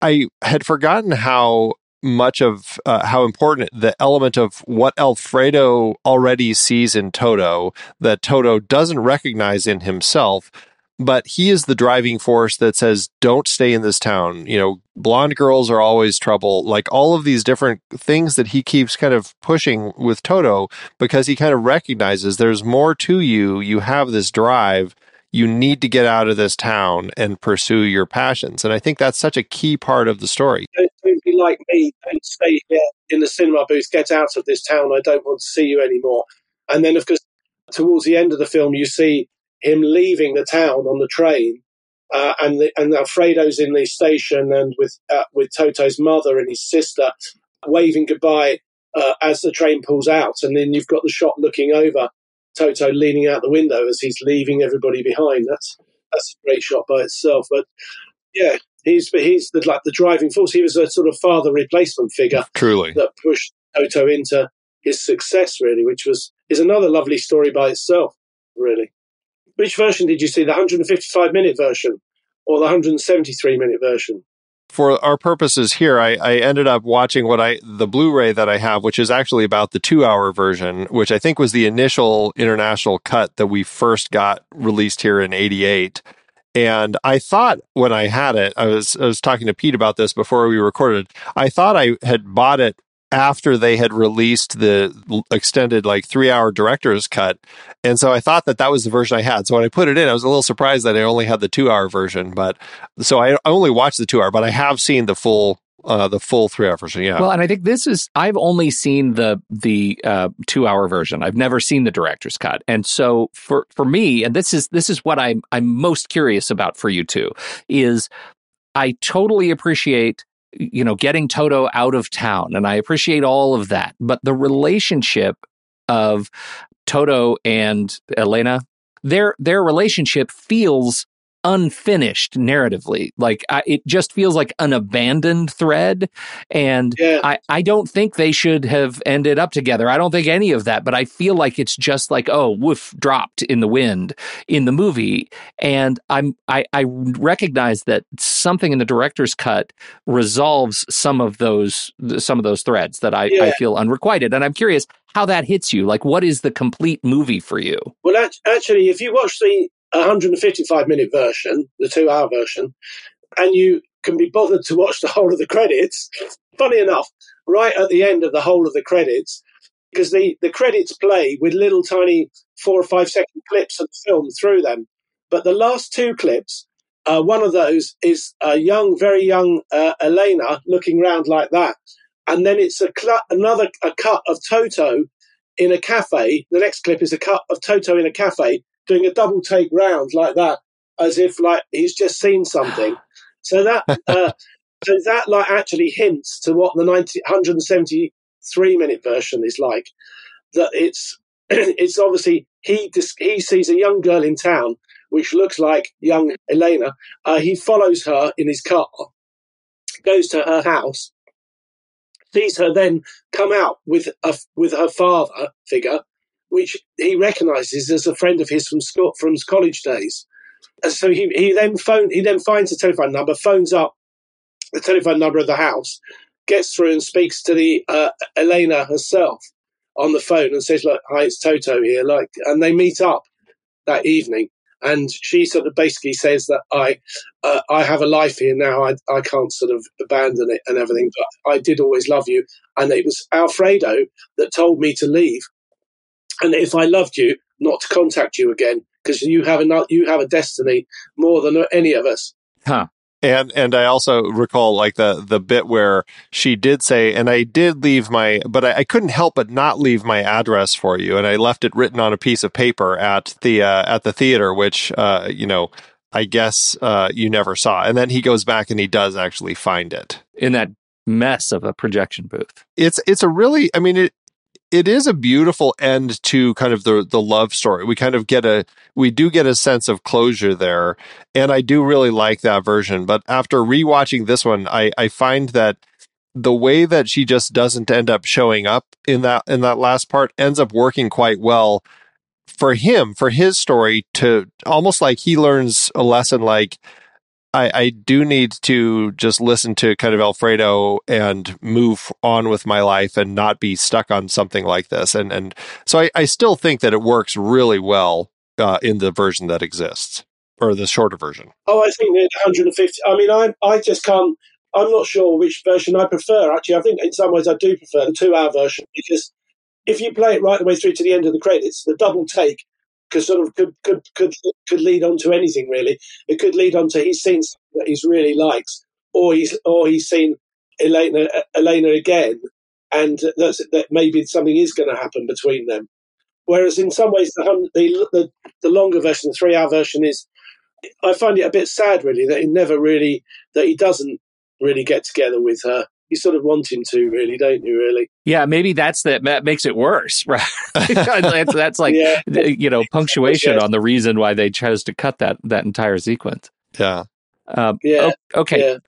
Speaker 1: I had forgotten how much of uh, how important the element of what Alfredo already sees in Toto that Toto doesn't recognize in himself but he is the driving force that says don't stay in this town. You know blonde girls are always trouble. Like all of these different things that he keeps kind of pushing with toto because he kind of recognizes there's more to you. You have this drive. You need to get out of this town and pursue your passions. And i think that's such a key part of the story.
Speaker 3: Don't be like me. Don't stay here in the cinema booth. Get out of this town. I don't want to see you anymore. And then of course towards the end of the film you see him leaving the town on the train, uh, and the, and Alfredo's in the station, and with uh, with Toto's mother and his sister waving goodbye uh, as the train pulls out, and then you've got the shot looking over Toto leaning out the window as he's leaving everybody behind. That's that's a great shot by itself. But yeah, he's he's the, like the driving force. He was a sort of father replacement figure,
Speaker 1: truly
Speaker 3: that pushed Toto into his success, really, which was is another lovely story by itself, really. Which version did you see? The 155 minute version or the 173 minute version?
Speaker 1: For our purposes here, I, I ended up watching what I the Blu-ray that I have, which is actually about the two-hour version, which I think was the initial international cut that we first got released here in '88. And I thought when I had it, I was I was talking to Pete about this before we recorded. I thought I had bought it after they had released the extended like three hour director's cut. And so I thought that that was the version I had. So when I put it in, I was a little surprised that I only had the two hour version. But so I, only watched the two hour, but I have seen the full uh, the full three hour version. Yeah.
Speaker 2: Well, and I think this is I've only seen the the uh, two hour version. I've never seen the director's cut, and so for for me, and this is this is what I'm I'm most curious about for you two is I totally appreciate you know, getting Toto out of town. And I appreciate all of that. But the relationship of Toto and Elena, their their relationship feels unfinished narratively. Like I, it just feels like an abandoned thread, and yeah. I I don't think they should have ended up together. I don't think any of that, but I feel like it's just like oh woof dropped in the wind in the movie, and I'm I I recognize that something in the director's cut resolves some of those some of those threads that I yeah. I feel unrequited, and I'm curious how that hits you. Like, what is the complete movie for you?
Speaker 3: Well, actually, if you watch the 155 minute version, the two hour version, and you can be bothered to watch the whole of the credits, funny enough, right at the end of the whole of the credits, because the, the credits play with little tiny four or five second clips of the film through them. But the last two clips, uh, one of those is a young, very young uh, Elena looking round like that. And then it's a cl- another a cut of Toto in a cafe. The next clip is a cut of Toto in a cafe doing a double take round like that, as if like he's just seen something. [laughs] So that uh, so that like actually hints to what the 90, 173 minute version is like. That it's [clears throat] it's obviously he he sees a young girl in town which looks like young Elena. Uh, he follows her in his car, goes to her house, sees her then come out with a, with her father figure, which he recognises as a friend of his from school, from college days. And so he, he then phone he then finds a telephone number, phones up the telephone number of the house, gets through and speaks to the uh, Elena herself on the phone and says, "Look, hi, it's Toto here." Like, and they meet up that evening, and she sort of basically says that I uh, I have a life here now. I I can't sort of abandon it and everything, but I did always love you, and it was Alfredo that told me to leave, and if I loved you, not to contact you again because you have a you have a destiny more than any of us.
Speaker 2: Huh.
Speaker 1: And and I also recall like the the bit where she did say, and I did leave my, but I, I couldn't help but not leave my address for you, and I left it written on a piece of paper at the uh, at the theater, which uh, you know I guess uh, you never saw. And then he goes back and he does actually find it
Speaker 2: in that mess of a projection booth.
Speaker 1: It's it's a really, I mean it it is a beautiful end to kind of the the love story. We kind of get a we do get a sense of closure there, and I do really like that version. But after rewatching this one, I I find that the way that she just doesn't end up showing up in that in that last part ends up working quite well for him for his story to almost like he learns a lesson like I, I do need to just listen to kind of Alfredo and move on with my life and not be stuck on something like this. And and so I, I still think that it works really well uh, in the version that exists or the shorter version.
Speaker 3: Oh, I think the 150. I mean, I I just can't. I'm not sure which version I prefer. Actually, I think in some ways I do prefer the two-hour version because if you play it right the way through to the end of the credits, the double take could sort of could could could could lead on to anything really. It could lead on to he's seen something that he's really likes, or he's or he's seen Elena Elena again, and that's that maybe something is going to happen between them. Whereas in some ways the the the, the longer version, the three hour version, is I find it a bit sad really that he never really that he doesn't really get together with her you sort of want him to, really, don't you? Really?
Speaker 2: Yeah, maybe that's that. That makes it worse, [laughs] right? that's, that's, like yeah. you know punctuation on the reason why they chose to cut that that entire sequence.
Speaker 1: Yeah.
Speaker 2: Um, yeah. Okay. Yeah.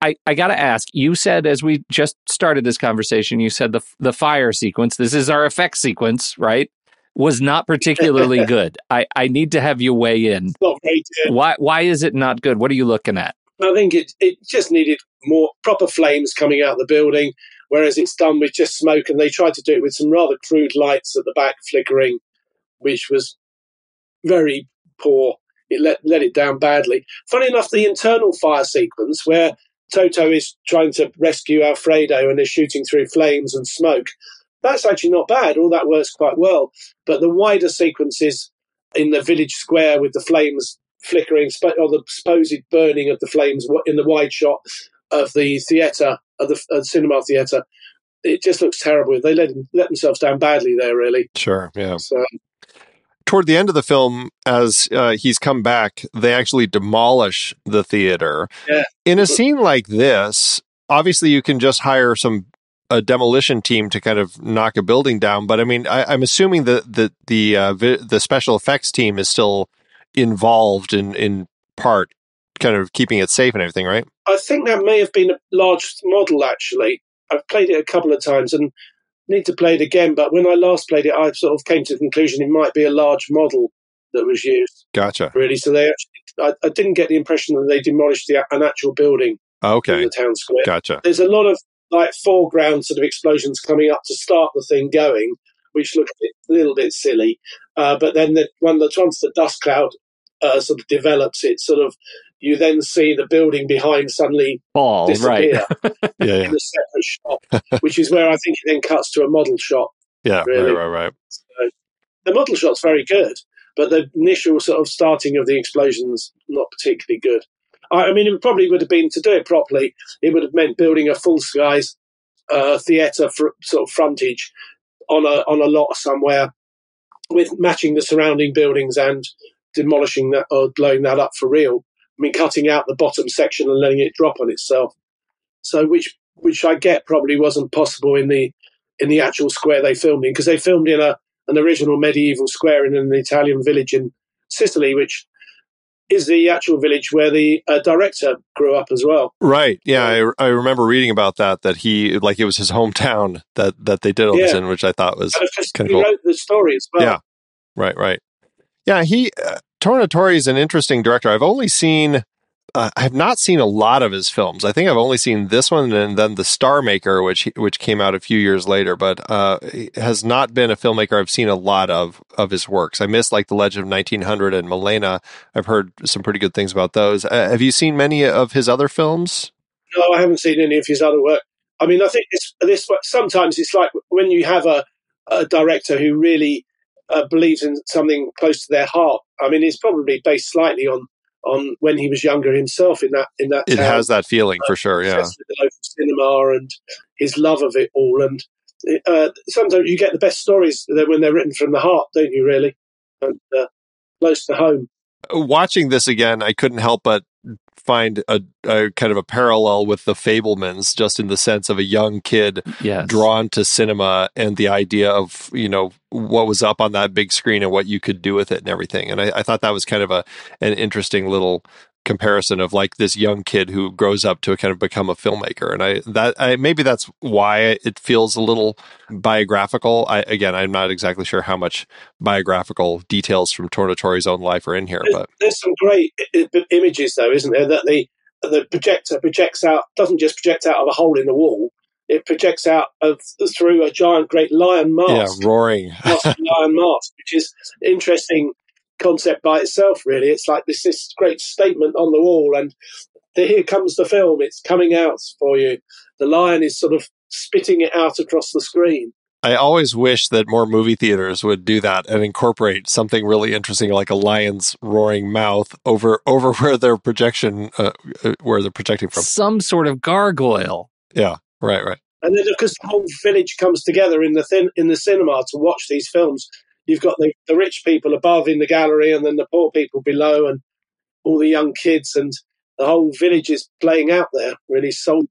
Speaker 2: I, I got to ask. You said as we just started this conversation, you said the the fire sequence. This is our effect sequence, right? Was not [laughs] particularly good. I, I need to have you weigh in.
Speaker 3: not very
Speaker 2: good. Why why is it not good? What are you looking at?
Speaker 3: I think it it just needed more proper flames coming out of the building, whereas it's done with just smoke. And they tried to do it with some rather crude lights at the back flickering, which was very poor. It let let it down badly. Funny enough, the internal fire sequence where Toto is trying to rescue Alfredo and is shooting through flames and smoke. That's actually not bad. All that works quite well. But the wider sequences in the village square with the flames flickering or the supposed burning of the flames in the wide shot of the theatre of the uh, cinema theatre. It just looks terrible. They let let themselves down badly there, really.
Speaker 1: Sure, yeah. So, Toward the end of the film, as uh, he's come back, they actually demolish the theater.
Speaker 3: Yeah.
Speaker 1: In a scene like this, obviously you can just hire some a demolition team to kind of knock a building down. But I mean, I, am assuming that the the uh, vi- the special effects team is still involved in in part, kind of keeping it safe and everything, right?
Speaker 3: I think that may have been a large model. Actually, I've played it a couple of times and need to play it again. But when I last played it, I sort of came to the conclusion it might be a large model that was used.
Speaker 1: Gotcha.
Speaker 3: Really, so they actually, I, I didn't get the impression that they demolished the, an actual building.
Speaker 1: Okay.
Speaker 3: In the town square.
Speaker 1: Gotcha.
Speaker 3: There's a lot of like foreground sort of explosions coming up to start the thing going, which look a, bit, a little bit silly. Uh, but then the, when the once the dust cloud uh, sort of develops, it sort of you then see the building behind suddenly
Speaker 2: Ball,
Speaker 3: disappear [laughs]
Speaker 1: Yeah, yeah,
Speaker 3: in a separate shot, which is where I think it then cuts to a model shot.
Speaker 1: yeah.
Speaker 3: Really?
Speaker 1: Right, right, right.
Speaker 3: So the model shot's very good, but the initial sort of starting of the explosions not particularly good. I, I mean, it probably would have been to do it properly. It would have meant building a full size uh, theatre fr- sort of frontage on a on a lot somewhere with matching the surrounding buildings and demolishing that or blowing that up for real. I mean, cutting out the bottom section and letting it drop on itself. So, which which I get probably wasn't possible in the in the actual square they filmed in because they filmed in a an original medieval square in an Italian village in Sicily, which is the actual village where the uh, director grew up as well.
Speaker 1: Right. Yeah, I, I remember reading about that. That he like it was his hometown that that they did all this in, which I thought was
Speaker 3: And of
Speaker 1: Kinda
Speaker 3: he
Speaker 1: cool.
Speaker 3: wrote the story as well.
Speaker 1: Yeah. right. Right. Yeah. He uh, Tornatore is an interesting director. I've only seen. Uh, I have not seen a lot of his films. I think I've only seen this one and then The Star Maker, which which came out a few years later. But uh, has not been a filmmaker I've seen a lot of of his works. I miss like The Legend of 1900 and Malèna. I've heard some pretty good things about those. Uh, have you seen many of his other films?
Speaker 3: No, I haven't seen any of his other work. I mean, I think this this sometimes it's like when you have a, a director who really uh, believes in something close to their heart. I mean, it's probably based slightly on on when he was younger himself in that in that
Speaker 1: It
Speaker 3: town.
Speaker 1: has that feeling for sure. Yeah.
Speaker 3: the local cinema and his love of it all. And uh, sometimes you get the best stories when they're written from the heart, don't you? Really, and uh, close to home.
Speaker 1: watching this again, I couldn't help but find a, a kind of a parallel with the Fabelmans, just in the sense of a young kid
Speaker 2: Yes.
Speaker 1: drawn to cinema and the idea of you know what was up on that big screen and what you could do with it and everything. And I, I thought that was kind of a an interesting little comparison of like this young kid who grows up to kind of become a filmmaker and i that I, maybe that's why it feels a little biographical i again i'm not exactly sure how much biographical details from tornatore's own life are in here
Speaker 3: There's,
Speaker 1: but
Speaker 3: there's some great I- I- images, though, isn't there? That the the projector projects out doesn't just project out of a hole in the wall; it projects out of through a giant, great lion mask.
Speaker 1: yeah roaring [laughs]
Speaker 3: lion mask, which is interesting concept by itself. Really, it's like this this great statement on the wall, and the, here comes the film. It's coming out for you. The lion is sort of spitting it out across the screen.
Speaker 1: I always wish that more movie theaters would do that and incorporate something really interesting like a lion's roaring mouth over [laughs] over where their projection uh, uh, where they're projecting from.
Speaker 2: Some sort of gargoyle.
Speaker 1: Yeah, right, right.
Speaker 3: And then, because the whole village comes together in the thin, in the cinema to watch these films, you've got the, the rich people above in the gallery, and then the poor people below, and all the young kids, and the whole village is playing out there. Really, sold.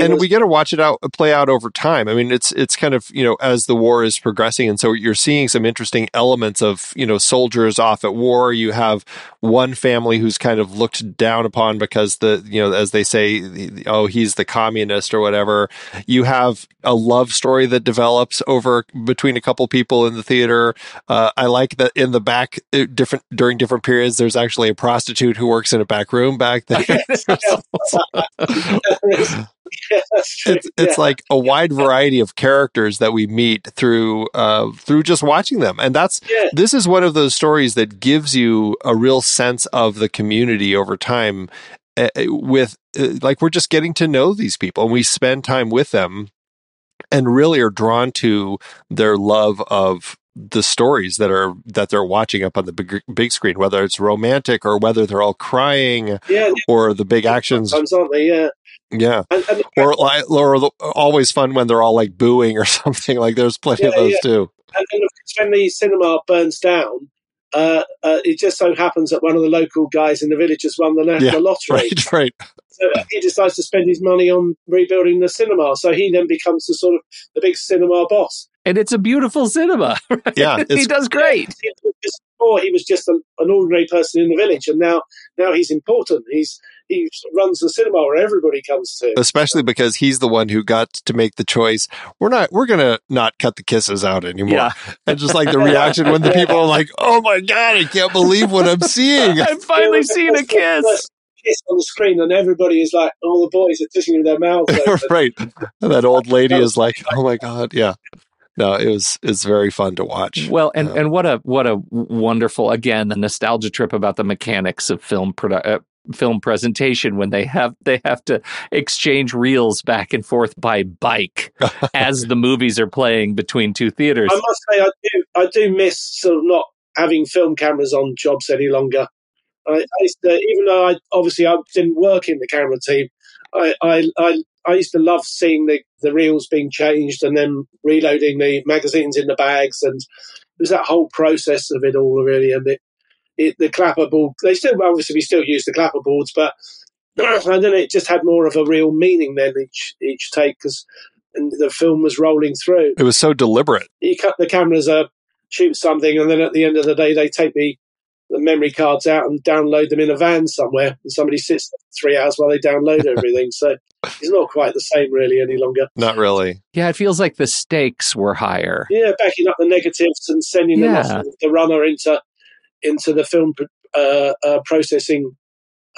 Speaker 1: And we get to watch it out play out over time. I mean, it's it's kind of you know as the war is progressing, and so you're seeing some interesting elements of you know soldiers off at war. You have one family who's kind of looked down upon because the you know as they say, the- oh he's the communist or whatever. You have a love story that develops over between a couple people in the theater. Uh, I like that in the back uh, different during different periods. There's actually a prostitute who works in a back room back there. [laughs] [laughs] [laughs]
Speaker 3: yeah, [laughs]
Speaker 1: it's it's
Speaker 3: Yeah.
Speaker 1: like a wide variety of characters that we meet through uh through just watching them and that's
Speaker 3: Yeah.
Speaker 1: this is one of those stories that gives you a real sense of the community over time uh, with uh, like we're just getting to know these people and we spend time with them and really are drawn to their love of the stories that are that they're watching up on the big big screen whether it's romantic or whether they're all crying
Speaker 3: yeah,
Speaker 1: or the big actions
Speaker 3: sometimes, aren't they? Yeah,
Speaker 1: yeah
Speaker 3: and, and
Speaker 1: or like or always fun when they're all like booing or [laughs] something like there's plenty of those
Speaker 3: yeah.
Speaker 1: too
Speaker 3: and, and of course, when the cinema burns down, uh, uh, it just so happens that one of the local guys in the village has won the national [laughs]
Speaker 1: Yeah,
Speaker 3: lottery.
Speaker 1: right [laughs] right
Speaker 3: So he decides to spend his money on rebuilding the cinema. So he then becomes the sort of the big cinema boss.
Speaker 2: And it's a beautiful cinema.
Speaker 1: yeah
Speaker 2: he does great.
Speaker 3: He was just- Before he was just a, an ordinary person in the village, and now now he's important. He's he runs the cinema where everybody comes to.
Speaker 1: especially because he's the one who got to make the choice we're not we're gonna not cut the kisses out anymore
Speaker 2: Yeah.
Speaker 1: and just like the reaction when the [laughs] people are like oh my god i can't believe what i'm seeing [laughs]
Speaker 2: I'm finally seeing a kiss.
Speaker 3: Kiss on the screen, and everybody is like, all the boys are kissing with their mouths [laughs] open.
Speaker 1: right and that old lady is like oh my god yeah no, it was it's very fun to watch.
Speaker 2: Well, and,
Speaker 1: Um,
Speaker 2: and what a what a wonderful again the nostalgia trip about the mechanics of film produ- uh, film presentation when they have they have to exchange reels back and forth by bike [laughs] as the movies are playing between two theaters.
Speaker 3: I must say, I do, I do miss sort of not having film cameras on jobs any longer. I, I used to, even though I obviously I didn't work in the camera team, I, I, I, I used to love seeing the, the reels being changed and then reloading the magazines in the bags, and it was that whole process of it all really. And it, it the clapperboard, they still obviously we still use the clapperboards, but I don't know, it just had more of a real meaning then each each take because the film was rolling through
Speaker 1: it was so deliberate.
Speaker 3: you cut the cameras up, shoot something, and then at the end of the day, they take the, the memory cards out and download them in a van somewhere, and somebody sits there three hours while they download [laughs] everything. so it's not quite the same really any longer.
Speaker 1: Not really.
Speaker 2: yeah, it feels like the stakes were higher.
Speaker 3: Yeah, backing up the negatives and sending
Speaker 2: Yeah.
Speaker 3: off the runner into into the film uh, uh, processing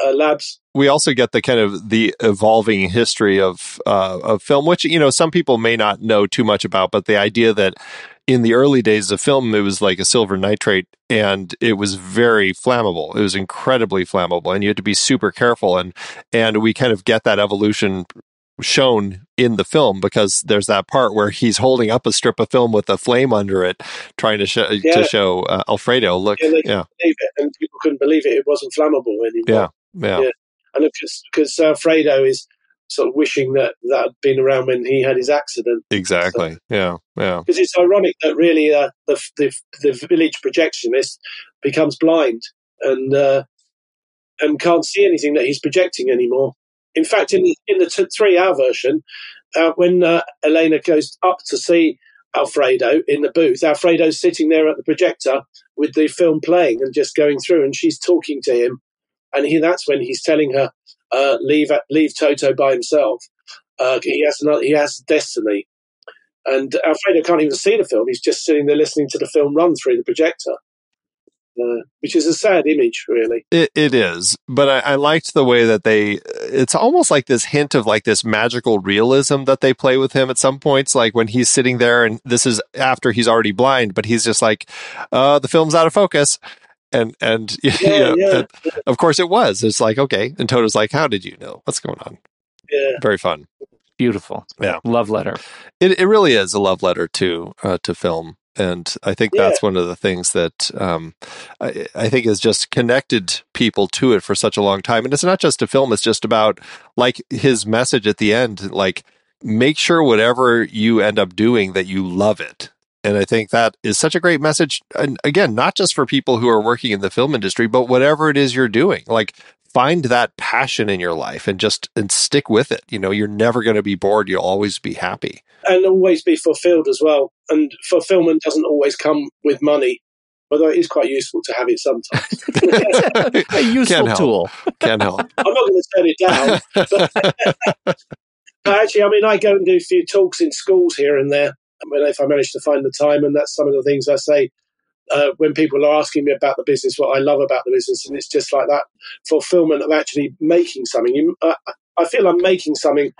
Speaker 3: uh, labs.
Speaker 1: we also get the kind of the evolving history of uh, of film, which you know some people may not know too much about, but the idea that in the early days of film, it was like a silver nitrate, and it was very flammable. It was incredibly flammable, and you had to be super careful. and And we kind of get that evolution shown in the film because there's that part where he's holding up a strip of film with a flame under it, trying to show
Speaker 3: Yeah.
Speaker 1: to show uh, Alfredo, look,
Speaker 3: Yeah, they-
Speaker 1: yeah,
Speaker 3: Believe it, and people couldn't believe it; it wasn't flammable anymore.
Speaker 1: yeah, yeah,
Speaker 3: Yeah. and because Alfredo is sort of wishing that that had been around when he had his accident.
Speaker 1: exactly, yeah, yeah.
Speaker 3: because it's ironic that really uh, the, the the village projectionist becomes blind and uh, and can't see anything that he's projecting anymore. In fact, in the, in the t- three hour version, uh, when uh, Elena goes up to see Alfredo in the booth, Alfredo's sitting there at the projector with the film playing and just going through, and she's talking to him, and he, that's when he's telling her, uh, "Leave leave Toto by himself. Uh, he has another, he has destiny." And Alfredo can't even see the film. He's just sitting there listening to the film run through the projector, uh, which is a sad image, really.
Speaker 1: It, it is, but I, I liked the way that they. It's almost like this hint of like this magical realism that they play with him at some points, like when he's sitting there, and this is after he's already blind, but he's just like, uh, "The film's out of focus," and and [laughs] you know,
Speaker 3: yeah.
Speaker 1: that- of course it was. It's like okay, and Toto's like, "How did you know? What's going on?"
Speaker 3: Yeah,
Speaker 1: Very fun.
Speaker 2: Beautiful.
Speaker 1: Yeah.
Speaker 2: Love letter.
Speaker 1: It it really is a love letter to uh, to film, and I think
Speaker 3: Yeah.
Speaker 1: that's one of the things that um, I, I think has just connected people to it for such a long time. And it's not just a film; it's just about like his message at the end, like make sure whatever you end up doing that you love it. And I think that is such a great message. And again, not just for people who are working in the film industry, but whatever it is you're doing, like find that passion in your life and just and stick with it. You know, you're never going to be bored. You'll always be happy.
Speaker 3: and always be fulfilled as well. And fulfillment doesn't always come with money, although it is quite useful to have it sometimes. [laughs] [laughs]
Speaker 2: a useful
Speaker 1: Can't
Speaker 2: tool.
Speaker 1: Can't help. [laughs]
Speaker 3: I'm not going to turn it down. But, but actually, I mean, I go and do a few talks in schools here and there if I manage to find the time, and that's some of the things I say uh, when people are asking me about the business, what I love about the business, and it's just like that fulfillment of actually making something. You, uh, I feel I'm making something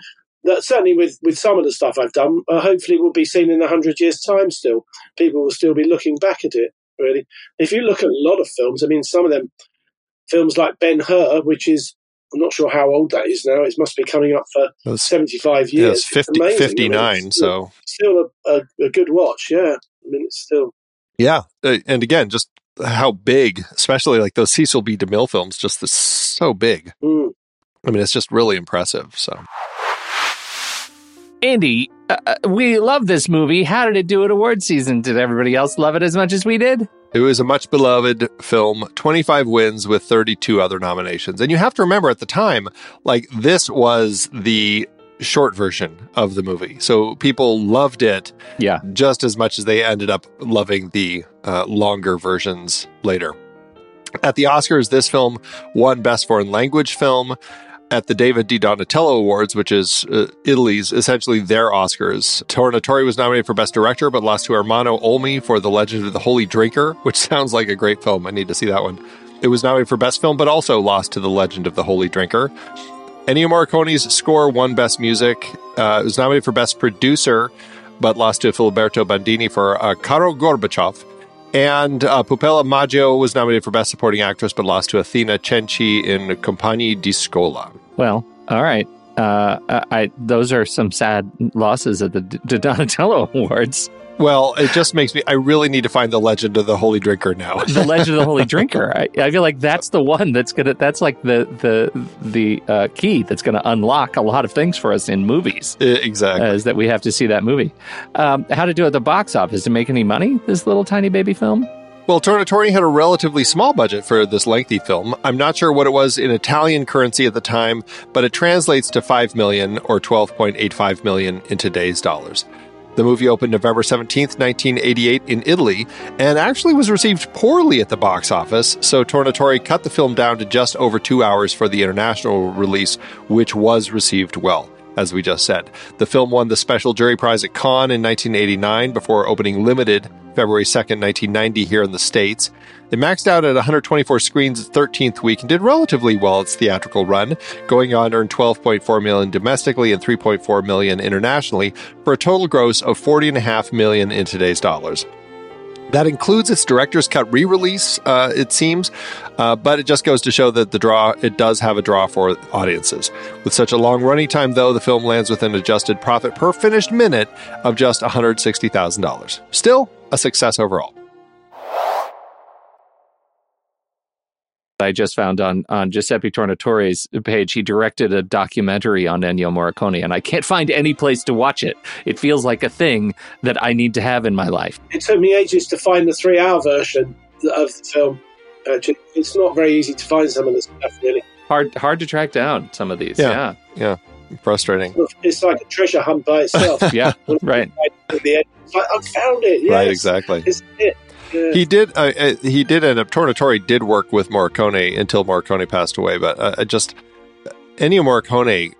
Speaker 3: that certainly with, with some of the stuff I've done, uh, hopefully will be seen in a hundred years' time. Still, people will still be looking back at it. Really, if you look at a lot of films, I mean, some of them films like Ben Hur, which is I'm not sure how old that is now. It must be coming up for
Speaker 1: It was,
Speaker 3: 75
Speaker 1: yeah,
Speaker 3: years.
Speaker 1: it's 50,
Speaker 3: Amazing. I mean,
Speaker 1: 59.
Speaker 3: it's still,
Speaker 1: so,
Speaker 3: still a, a, a good watch. Yeah, I mean, it's still
Speaker 1: yeah. Uh, And again, just how big, especially like those Cecil B. DeMille films, just is so big.
Speaker 3: mm.
Speaker 1: I mean, it's just really impressive. So,
Speaker 2: Andy, uh, uh, we love this movie. How did it do at award season? Did everybody else love it as much as we did?
Speaker 1: It was a much beloved film, 25 wins with 32 other nominations. And you have to remember at the time, like this was the short version of the movie. So people loved it
Speaker 2: Yeah.
Speaker 1: just as much as they ended up loving the uh, longer versions later. At the Oscars, this film won Best Foreign Language Film. At the David Di Donatello Awards, which is uh, Italy's essentially their Oscars, Tornatore was nominated for Best Director, but lost to Armando Olmi for The Legend of the Holy Drinker, which [laughs] sounds like a great film. I need to see that one. It was nominated for Best Film, but also lost to The Legend of the Holy Drinker. Ennio Morricone's score won Best Music. Uh, it was nominated for Best Producer, but lost to Filiberto Bandini for uh, Caro Gorbachev. And uh, Pupella Maggio was nominated for Best Supporting Actress, but lost to Athina Cenci in Compagni di Scuola.
Speaker 2: Well, all right. Uh, I, those are some sad losses at the D- Donatello [laughs] Awards.
Speaker 1: Well, it just makes me. I really need to find the legend of the Holy Drinker now. [laughs]
Speaker 2: the legend of the Holy Drinker. I, I, feel like that's the one that's gonna. That's like the the the uh, key that's gonna unlock a lot of things for us in movies.
Speaker 1: Exactly.
Speaker 2: Uh, is that we have to see that movie? Um, how to do it at the box office to make any money? This little tiny baby film.
Speaker 1: Well, Tornatore had a relatively small budget for this lengthy film. I'm not sure what it was in Italian currency at the time, but it translates to 5 million or 12.85 million in today's dollars. The movie opened November 17th, 1988 in Italy and actually was received poorly at the box office, so Tornatore cut the film down to just over 2 hours for the international release, which was received well as we just said. The film won the Special Jury Prize at Cannes in 1989 before opening limited February 2nd, 1990 here in the States. It maxed out at 124 screens its 13th week and did relatively well its theatrical run, going on to earn 12.4 million domestically and 3.4 million internationally for a total gross of 40.5 million in today's dollars. That includes its director's cut re-release, uh, it seems, uh, but it just goes to show that the draw it does have a draw for audiences. With such a long running time, though, the film lands with an adjusted profit per finished minute of just $160,000. Still, a success overall.
Speaker 2: I just found on on Giuseppe Tornatore's page, he directed a documentary on Ennio Morricone, and I can't find any place to watch it. It feels like a thing that I need to have in my life.
Speaker 3: It took me ages to find the three hour version of the film. Uh, Actually, it's not very easy to find some of this stuff, really.
Speaker 2: Hard hard to track down some of these.
Speaker 1: Yeah.
Speaker 2: Yeah.
Speaker 1: Yeah. Frustrating.
Speaker 3: It's like a treasure hunt by itself. [laughs]
Speaker 2: Yeah. right.
Speaker 3: At the end, like, I found it. Yes,
Speaker 1: Right, exactly.
Speaker 3: It's it.
Speaker 1: He did. Uh, uh, he did end up. Tornatore did work with Morricone until Morricone passed away. But uh, I just Ennio Morricone.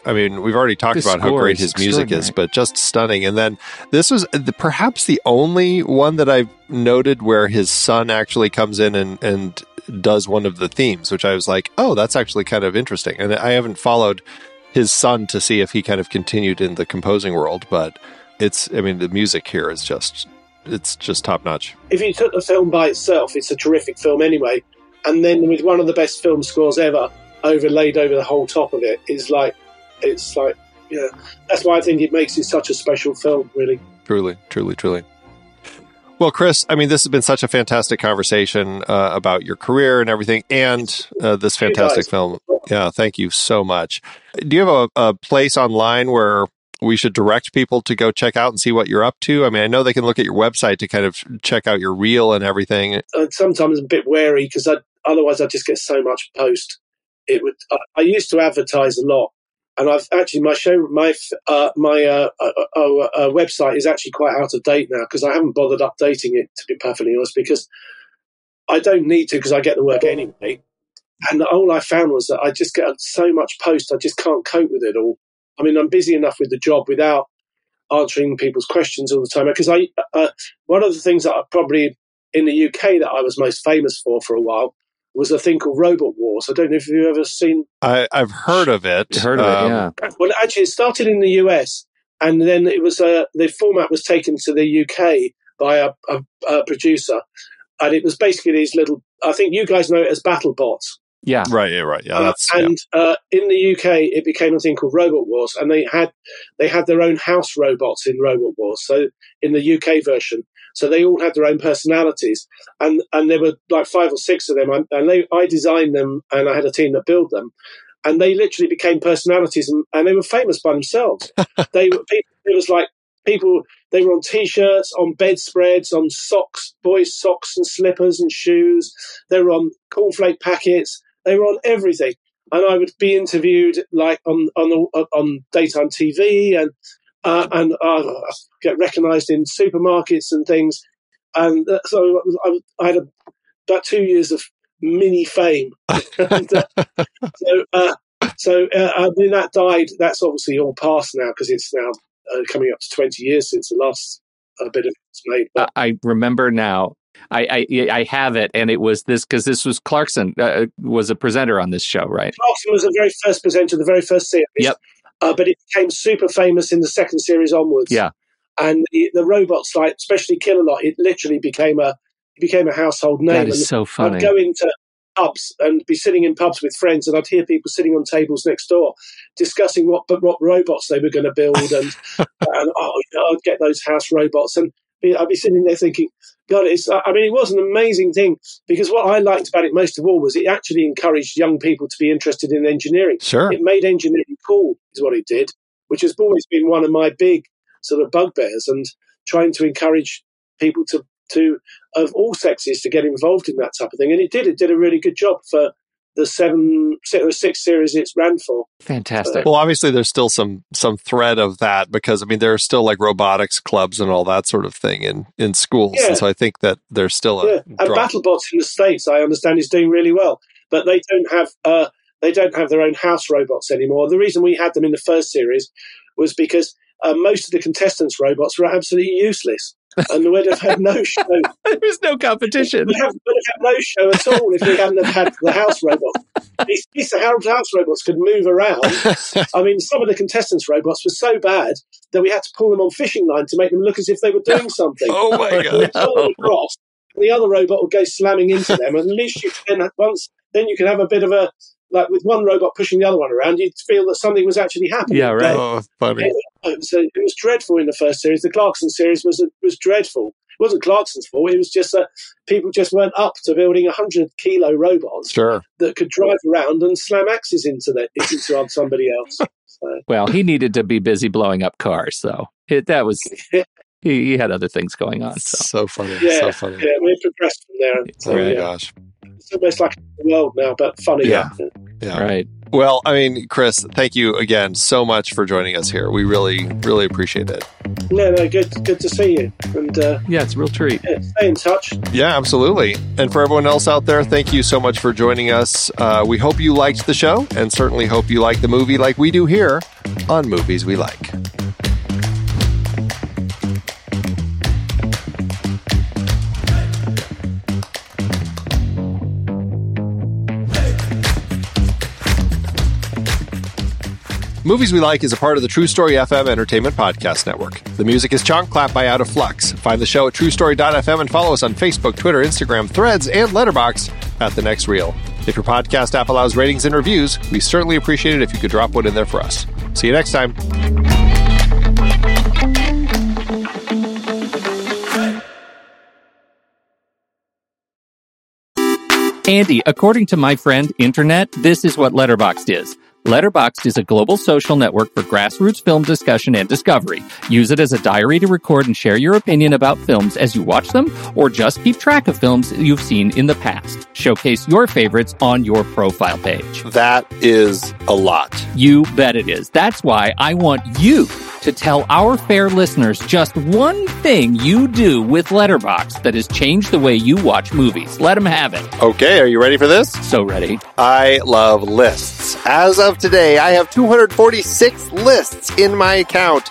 Speaker 1: [sighs] I mean, we've already talked
Speaker 2: The
Speaker 1: about how great his music is, but just stunning. And then this was the, perhaps the only one that I've noted where his son actually comes in and and does one of the themes, which I was like, oh, that's actually kind of interesting. And I haven't followed his son to see if he kind of continued in the composing world, but it's. I mean, the music here is just. It's just top notch.
Speaker 3: if you took the film by itself, it's a terrific film anyway. And then with one of the best film scores ever overlaid over the whole top of it, is like, it's like, yeah. That's why I think it makes it such a special film, really.
Speaker 1: Truly, truly, truly. Well, Chris, I mean, this has been such a fantastic conversation uh, about your career and everything, and uh, this fantastic film. Yeah, thank you so much. Do you have a, a place online where we should direct people to go check out and see what you're up to? I mean, I know they can look at your website to kind of check out your reel and everything.
Speaker 3: And sometimes I'm a bit wary because otherwise I just get so much post. It would. I, I used to advertise a lot, and I've actually my show my uh, my uh, uh, uh, uh, website is actually quite out of date now because I haven't bothered updating it to be perfectly honest because I don't need to because I get the work anyway. And all I found was that I just get so much post, I just can't cope with it all. I mean, I'm busy enough with the job without answering people's questions all the time. Because I, uh, one of the things that I probably in the UK that I was most famous for for a while was a thing called Robot Wars. I don't know if you've ever seen.
Speaker 1: I, I've heard of it.
Speaker 2: Heard of
Speaker 1: Um,
Speaker 2: it? Yeah.
Speaker 3: Well, actually, it started in the US, and then it was uh, the format was taken to the UK by a, a, a producer, and it was basically these little. I think you guys know it as battle bots.
Speaker 2: Yeah.
Speaker 1: Right, yeah, right. Yeah,
Speaker 3: Uh,
Speaker 1: that's yeah.
Speaker 3: and uh, in the UK, it became a thing called Robot Wars, and they had they had their own house robots in Robot Wars. So in the UK version, so they all had their own personalities, and and there were like five or six of them, and, and they, I designed them, and I had a team that built them, and they literally became personalities, and, and they were famous by themselves. [laughs] they were people, it was like people they were on t-shirts on bedspreads on socks boys socks and slippers and shoes they were on cornflake packets they were on everything and i would be interviewed like on on on daytime tv and uh, and uh, get recognized in supermarkets and things and uh, so I, I had a, about two years of mini fame [laughs] uh, so uh, so uh, I mean that died that's obviously all past now because it's now coming up to 20 years since the last uh, bit of it's made. But
Speaker 2: I remember now. I, I I have it, and it was this because this was Clarkson uh, was a presenter on this show, right?
Speaker 3: Clarkson was the very first presenter, the very first series.
Speaker 2: Yep.
Speaker 3: Uh, but it became super famous in the second series onwards.
Speaker 2: Yeah.
Speaker 3: and the, the robots, like especially Killalot, it literally became a became a household name.
Speaker 2: That is
Speaker 3: And
Speaker 2: so funny.
Speaker 3: I'd go into pubs and be sitting in pubs with friends, and I'd hear people sitting on tables next door discussing what what robots they were going to build, and [laughs] and oh, you know, I'd get those house robots, and I'd be sitting there thinking, God, it's. I mean, it was an amazing thing because what I liked about it most of all was it actually encouraged young people to be interested in engineering.
Speaker 1: Sure.
Speaker 3: It made engineering cool, is what it did, which has always been one of my big sort of bugbears, and trying to encourage people to to of all sexes to get involved in that type of thing. And it did. It did a really good job for the seven or six series it's ran for.
Speaker 2: Fantastic.
Speaker 1: Well, obviously, there's still some some thread of that because I mean, there are still like robotics clubs and all that sort of thing in in schools.
Speaker 3: Yeah.
Speaker 1: And so I think that there's still a
Speaker 3: Yeah, and
Speaker 1: draw.
Speaker 3: BattleBots in the states, I understand, is doing really well, but they don't have uh, they don't have their own house robots anymore. The reason we had them in the first series was because uh, most of the contestants' robots were absolutely useless, and we'd have had no [laughs] show.
Speaker 2: there was no competition.
Speaker 3: We'd have, we'd have had no show at all if we hadn't have had the house robots. These, these house house robots could move around. I mean, some of the contestants' robots were so bad that we had to pull them on fishing line to make them look as if they were doing something.
Speaker 1: oh my [laughs] god!
Speaker 3: pull them across, and the other robot would go slamming into them, and at least you can once then you can have a bit of a like with one robot pushing the other one around, you'd feel that something was actually happening.
Speaker 2: Yeah, right.
Speaker 1: Oh, funny.
Speaker 3: It was, uh, it was dreadful in the first series. The Clarkson series was was dreadful. It wasn't Clarkson's fault. It was just that people just weren't up to building hundred kilo robots
Speaker 1: Sure.
Speaker 3: that could drive around and slam axes into the, into somebody else. [laughs] So,
Speaker 2: Well, he needed to be busy blowing up cars, so it, that was [laughs] he, he had other things going on. So
Speaker 1: So funny.
Speaker 3: yeah,
Speaker 1: So funny.
Speaker 3: yeah, we progressed from there.
Speaker 1: Oh my
Speaker 3: yeah.
Speaker 1: gosh.
Speaker 3: It's almost like the world now, but funny.
Speaker 1: Yeah. Yeah.
Speaker 2: right.
Speaker 1: Well, I mean, Chris, thank you again so much for joining us here. We really, really appreciate it.
Speaker 3: No, no, good, good to see you, and uh,
Speaker 2: Yeah, it's a real treat.
Speaker 3: yeah, stay in touch.
Speaker 1: Yeah, absolutely. And for everyone else out there, thank you so much for joining us. Uh, we hope you liked the show and certainly hope you like the movie like we do here on Movies We Like. Movies We Like is a part of the True Story FM Entertainment Podcast Network. The music is Chonk Clap by Out of Flux. Find the show at truestory.fm and follow us on Facebook, Twitter, Instagram, Threads, and Letterboxd at The Next Reel. If your podcast app allows ratings and reviews, we certainly appreciate it if you could drop one in there for us. See you next time.
Speaker 2: Andy, according to my friend Internet, this is what Letterboxd is. Letterboxd is a global social network for grassroots film discussion and discovery. Use it as a diary to record and share your opinion about films as you watch them, or just keep track of films you've seen in the past. Showcase your favorites on your profile page.
Speaker 1: That is a lot.
Speaker 2: You bet it is. That's why I want you to tell our fair listeners just one thing you do with Letterboxd that has changed the way you watch movies. Let them have it.
Speaker 1: Okay, are you ready for this?
Speaker 2: So ready.
Speaker 1: I love lists. As of today, I have 246 lists in my account.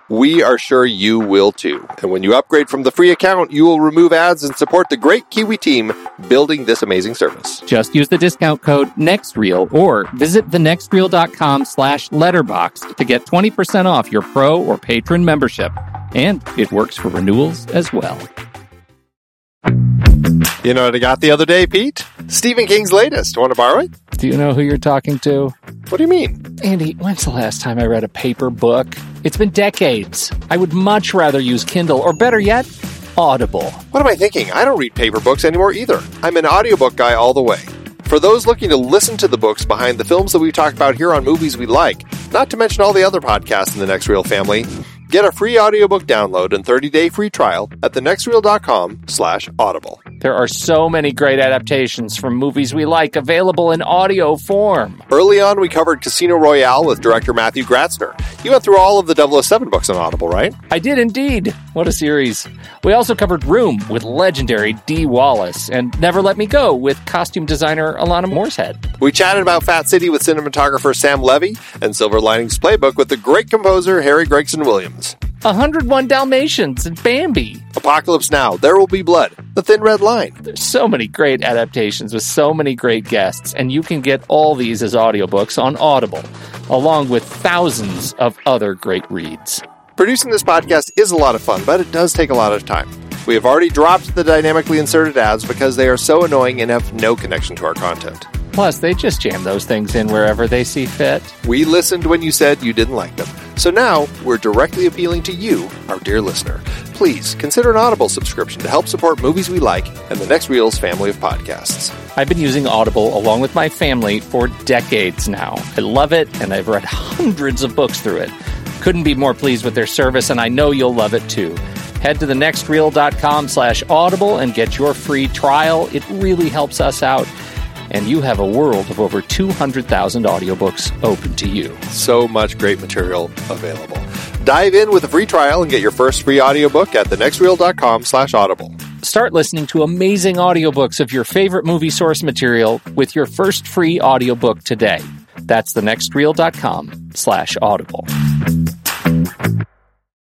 Speaker 1: we are sure you will too. And when you upgrade from the free account, you will remove ads and support the great Kiwi team building this amazing service.
Speaker 2: Just use the discount code NEXTREEL or visit thenextreel.com slash letterboxd to get 20% off your pro or patron membership. And it works for renewals as well.
Speaker 1: You know what I got the other day, Pete? Stephen King's latest. Want to borrow it?
Speaker 2: Do you know who you're talking to?
Speaker 1: What do you mean?
Speaker 2: Andy, when's the last time I read a paper book? It's been decades. I would much rather use Kindle or better yet, Audible.
Speaker 1: What am I thinking? I don't read paper books anymore either. I'm an audiobook guy all the way. For those looking to listen to the books behind the films that we've talked about here on Movies We Like, not to mention all the other podcasts in the Next Reel family, get a free audiobook download and 30-day free trial at thenextreel.com slash audible.
Speaker 2: There are so many great adaptations from movies we like available in audio form.
Speaker 1: Early on, we covered Casino Royale with director Matthew Gratzner. You went through all of the 007 books on Audible, right?
Speaker 2: I did indeed. what a series. We also covered Room with legendary Dee Wallace and Never Let Me Go with costume designer Alana Morshead.
Speaker 1: We chatted about Fat City with cinematographer Sam Levy and Silver Linings Playbook with the great composer Harry Gregson Williams.
Speaker 2: 101 Dalmatians and Bambi.
Speaker 1: Apocalypse Now, There Will Be Blood, The Thin Red Line.
Speaker 2: There's so many great adaptations with so many great guests, and you can get all these as audiobooks on Audible, along with thousands of other great reads.
Speaker 1: Producing this podcast is a lot of fun, but it does take a lot of time. We have already dropped the dynamically inserted ads because they are so annoying and have no connection to our content.
Speaker 2: Plus, they just jam those things in wherever they see fit.
Speaker 1: We listened when you said you didn't like them. So now we're directly appealing to you, our dear listener. Please consider an Audible subscription to help support movies we like and the Next Reel's family of podcasts.
Speaker 2: I've been using Audible along with my family for decades now. I love it, and I've read hundreds of books through it. Couldn't be more pleased with their service, and I know you'll love it too. Head to thenextreel.com slash audible and get your free trial. It really helps us out and you have a world of over 200,000 audiobooks open to you.
Speaker 1: So much great material available. Dive in with a free trial and get your first free audiobook at thenextreel.com slash audible.
Speaker 2: Start listening to amazing audiobooks of your favorite movie source material with your first free audiobook today. That's thenextreel.com slash audible.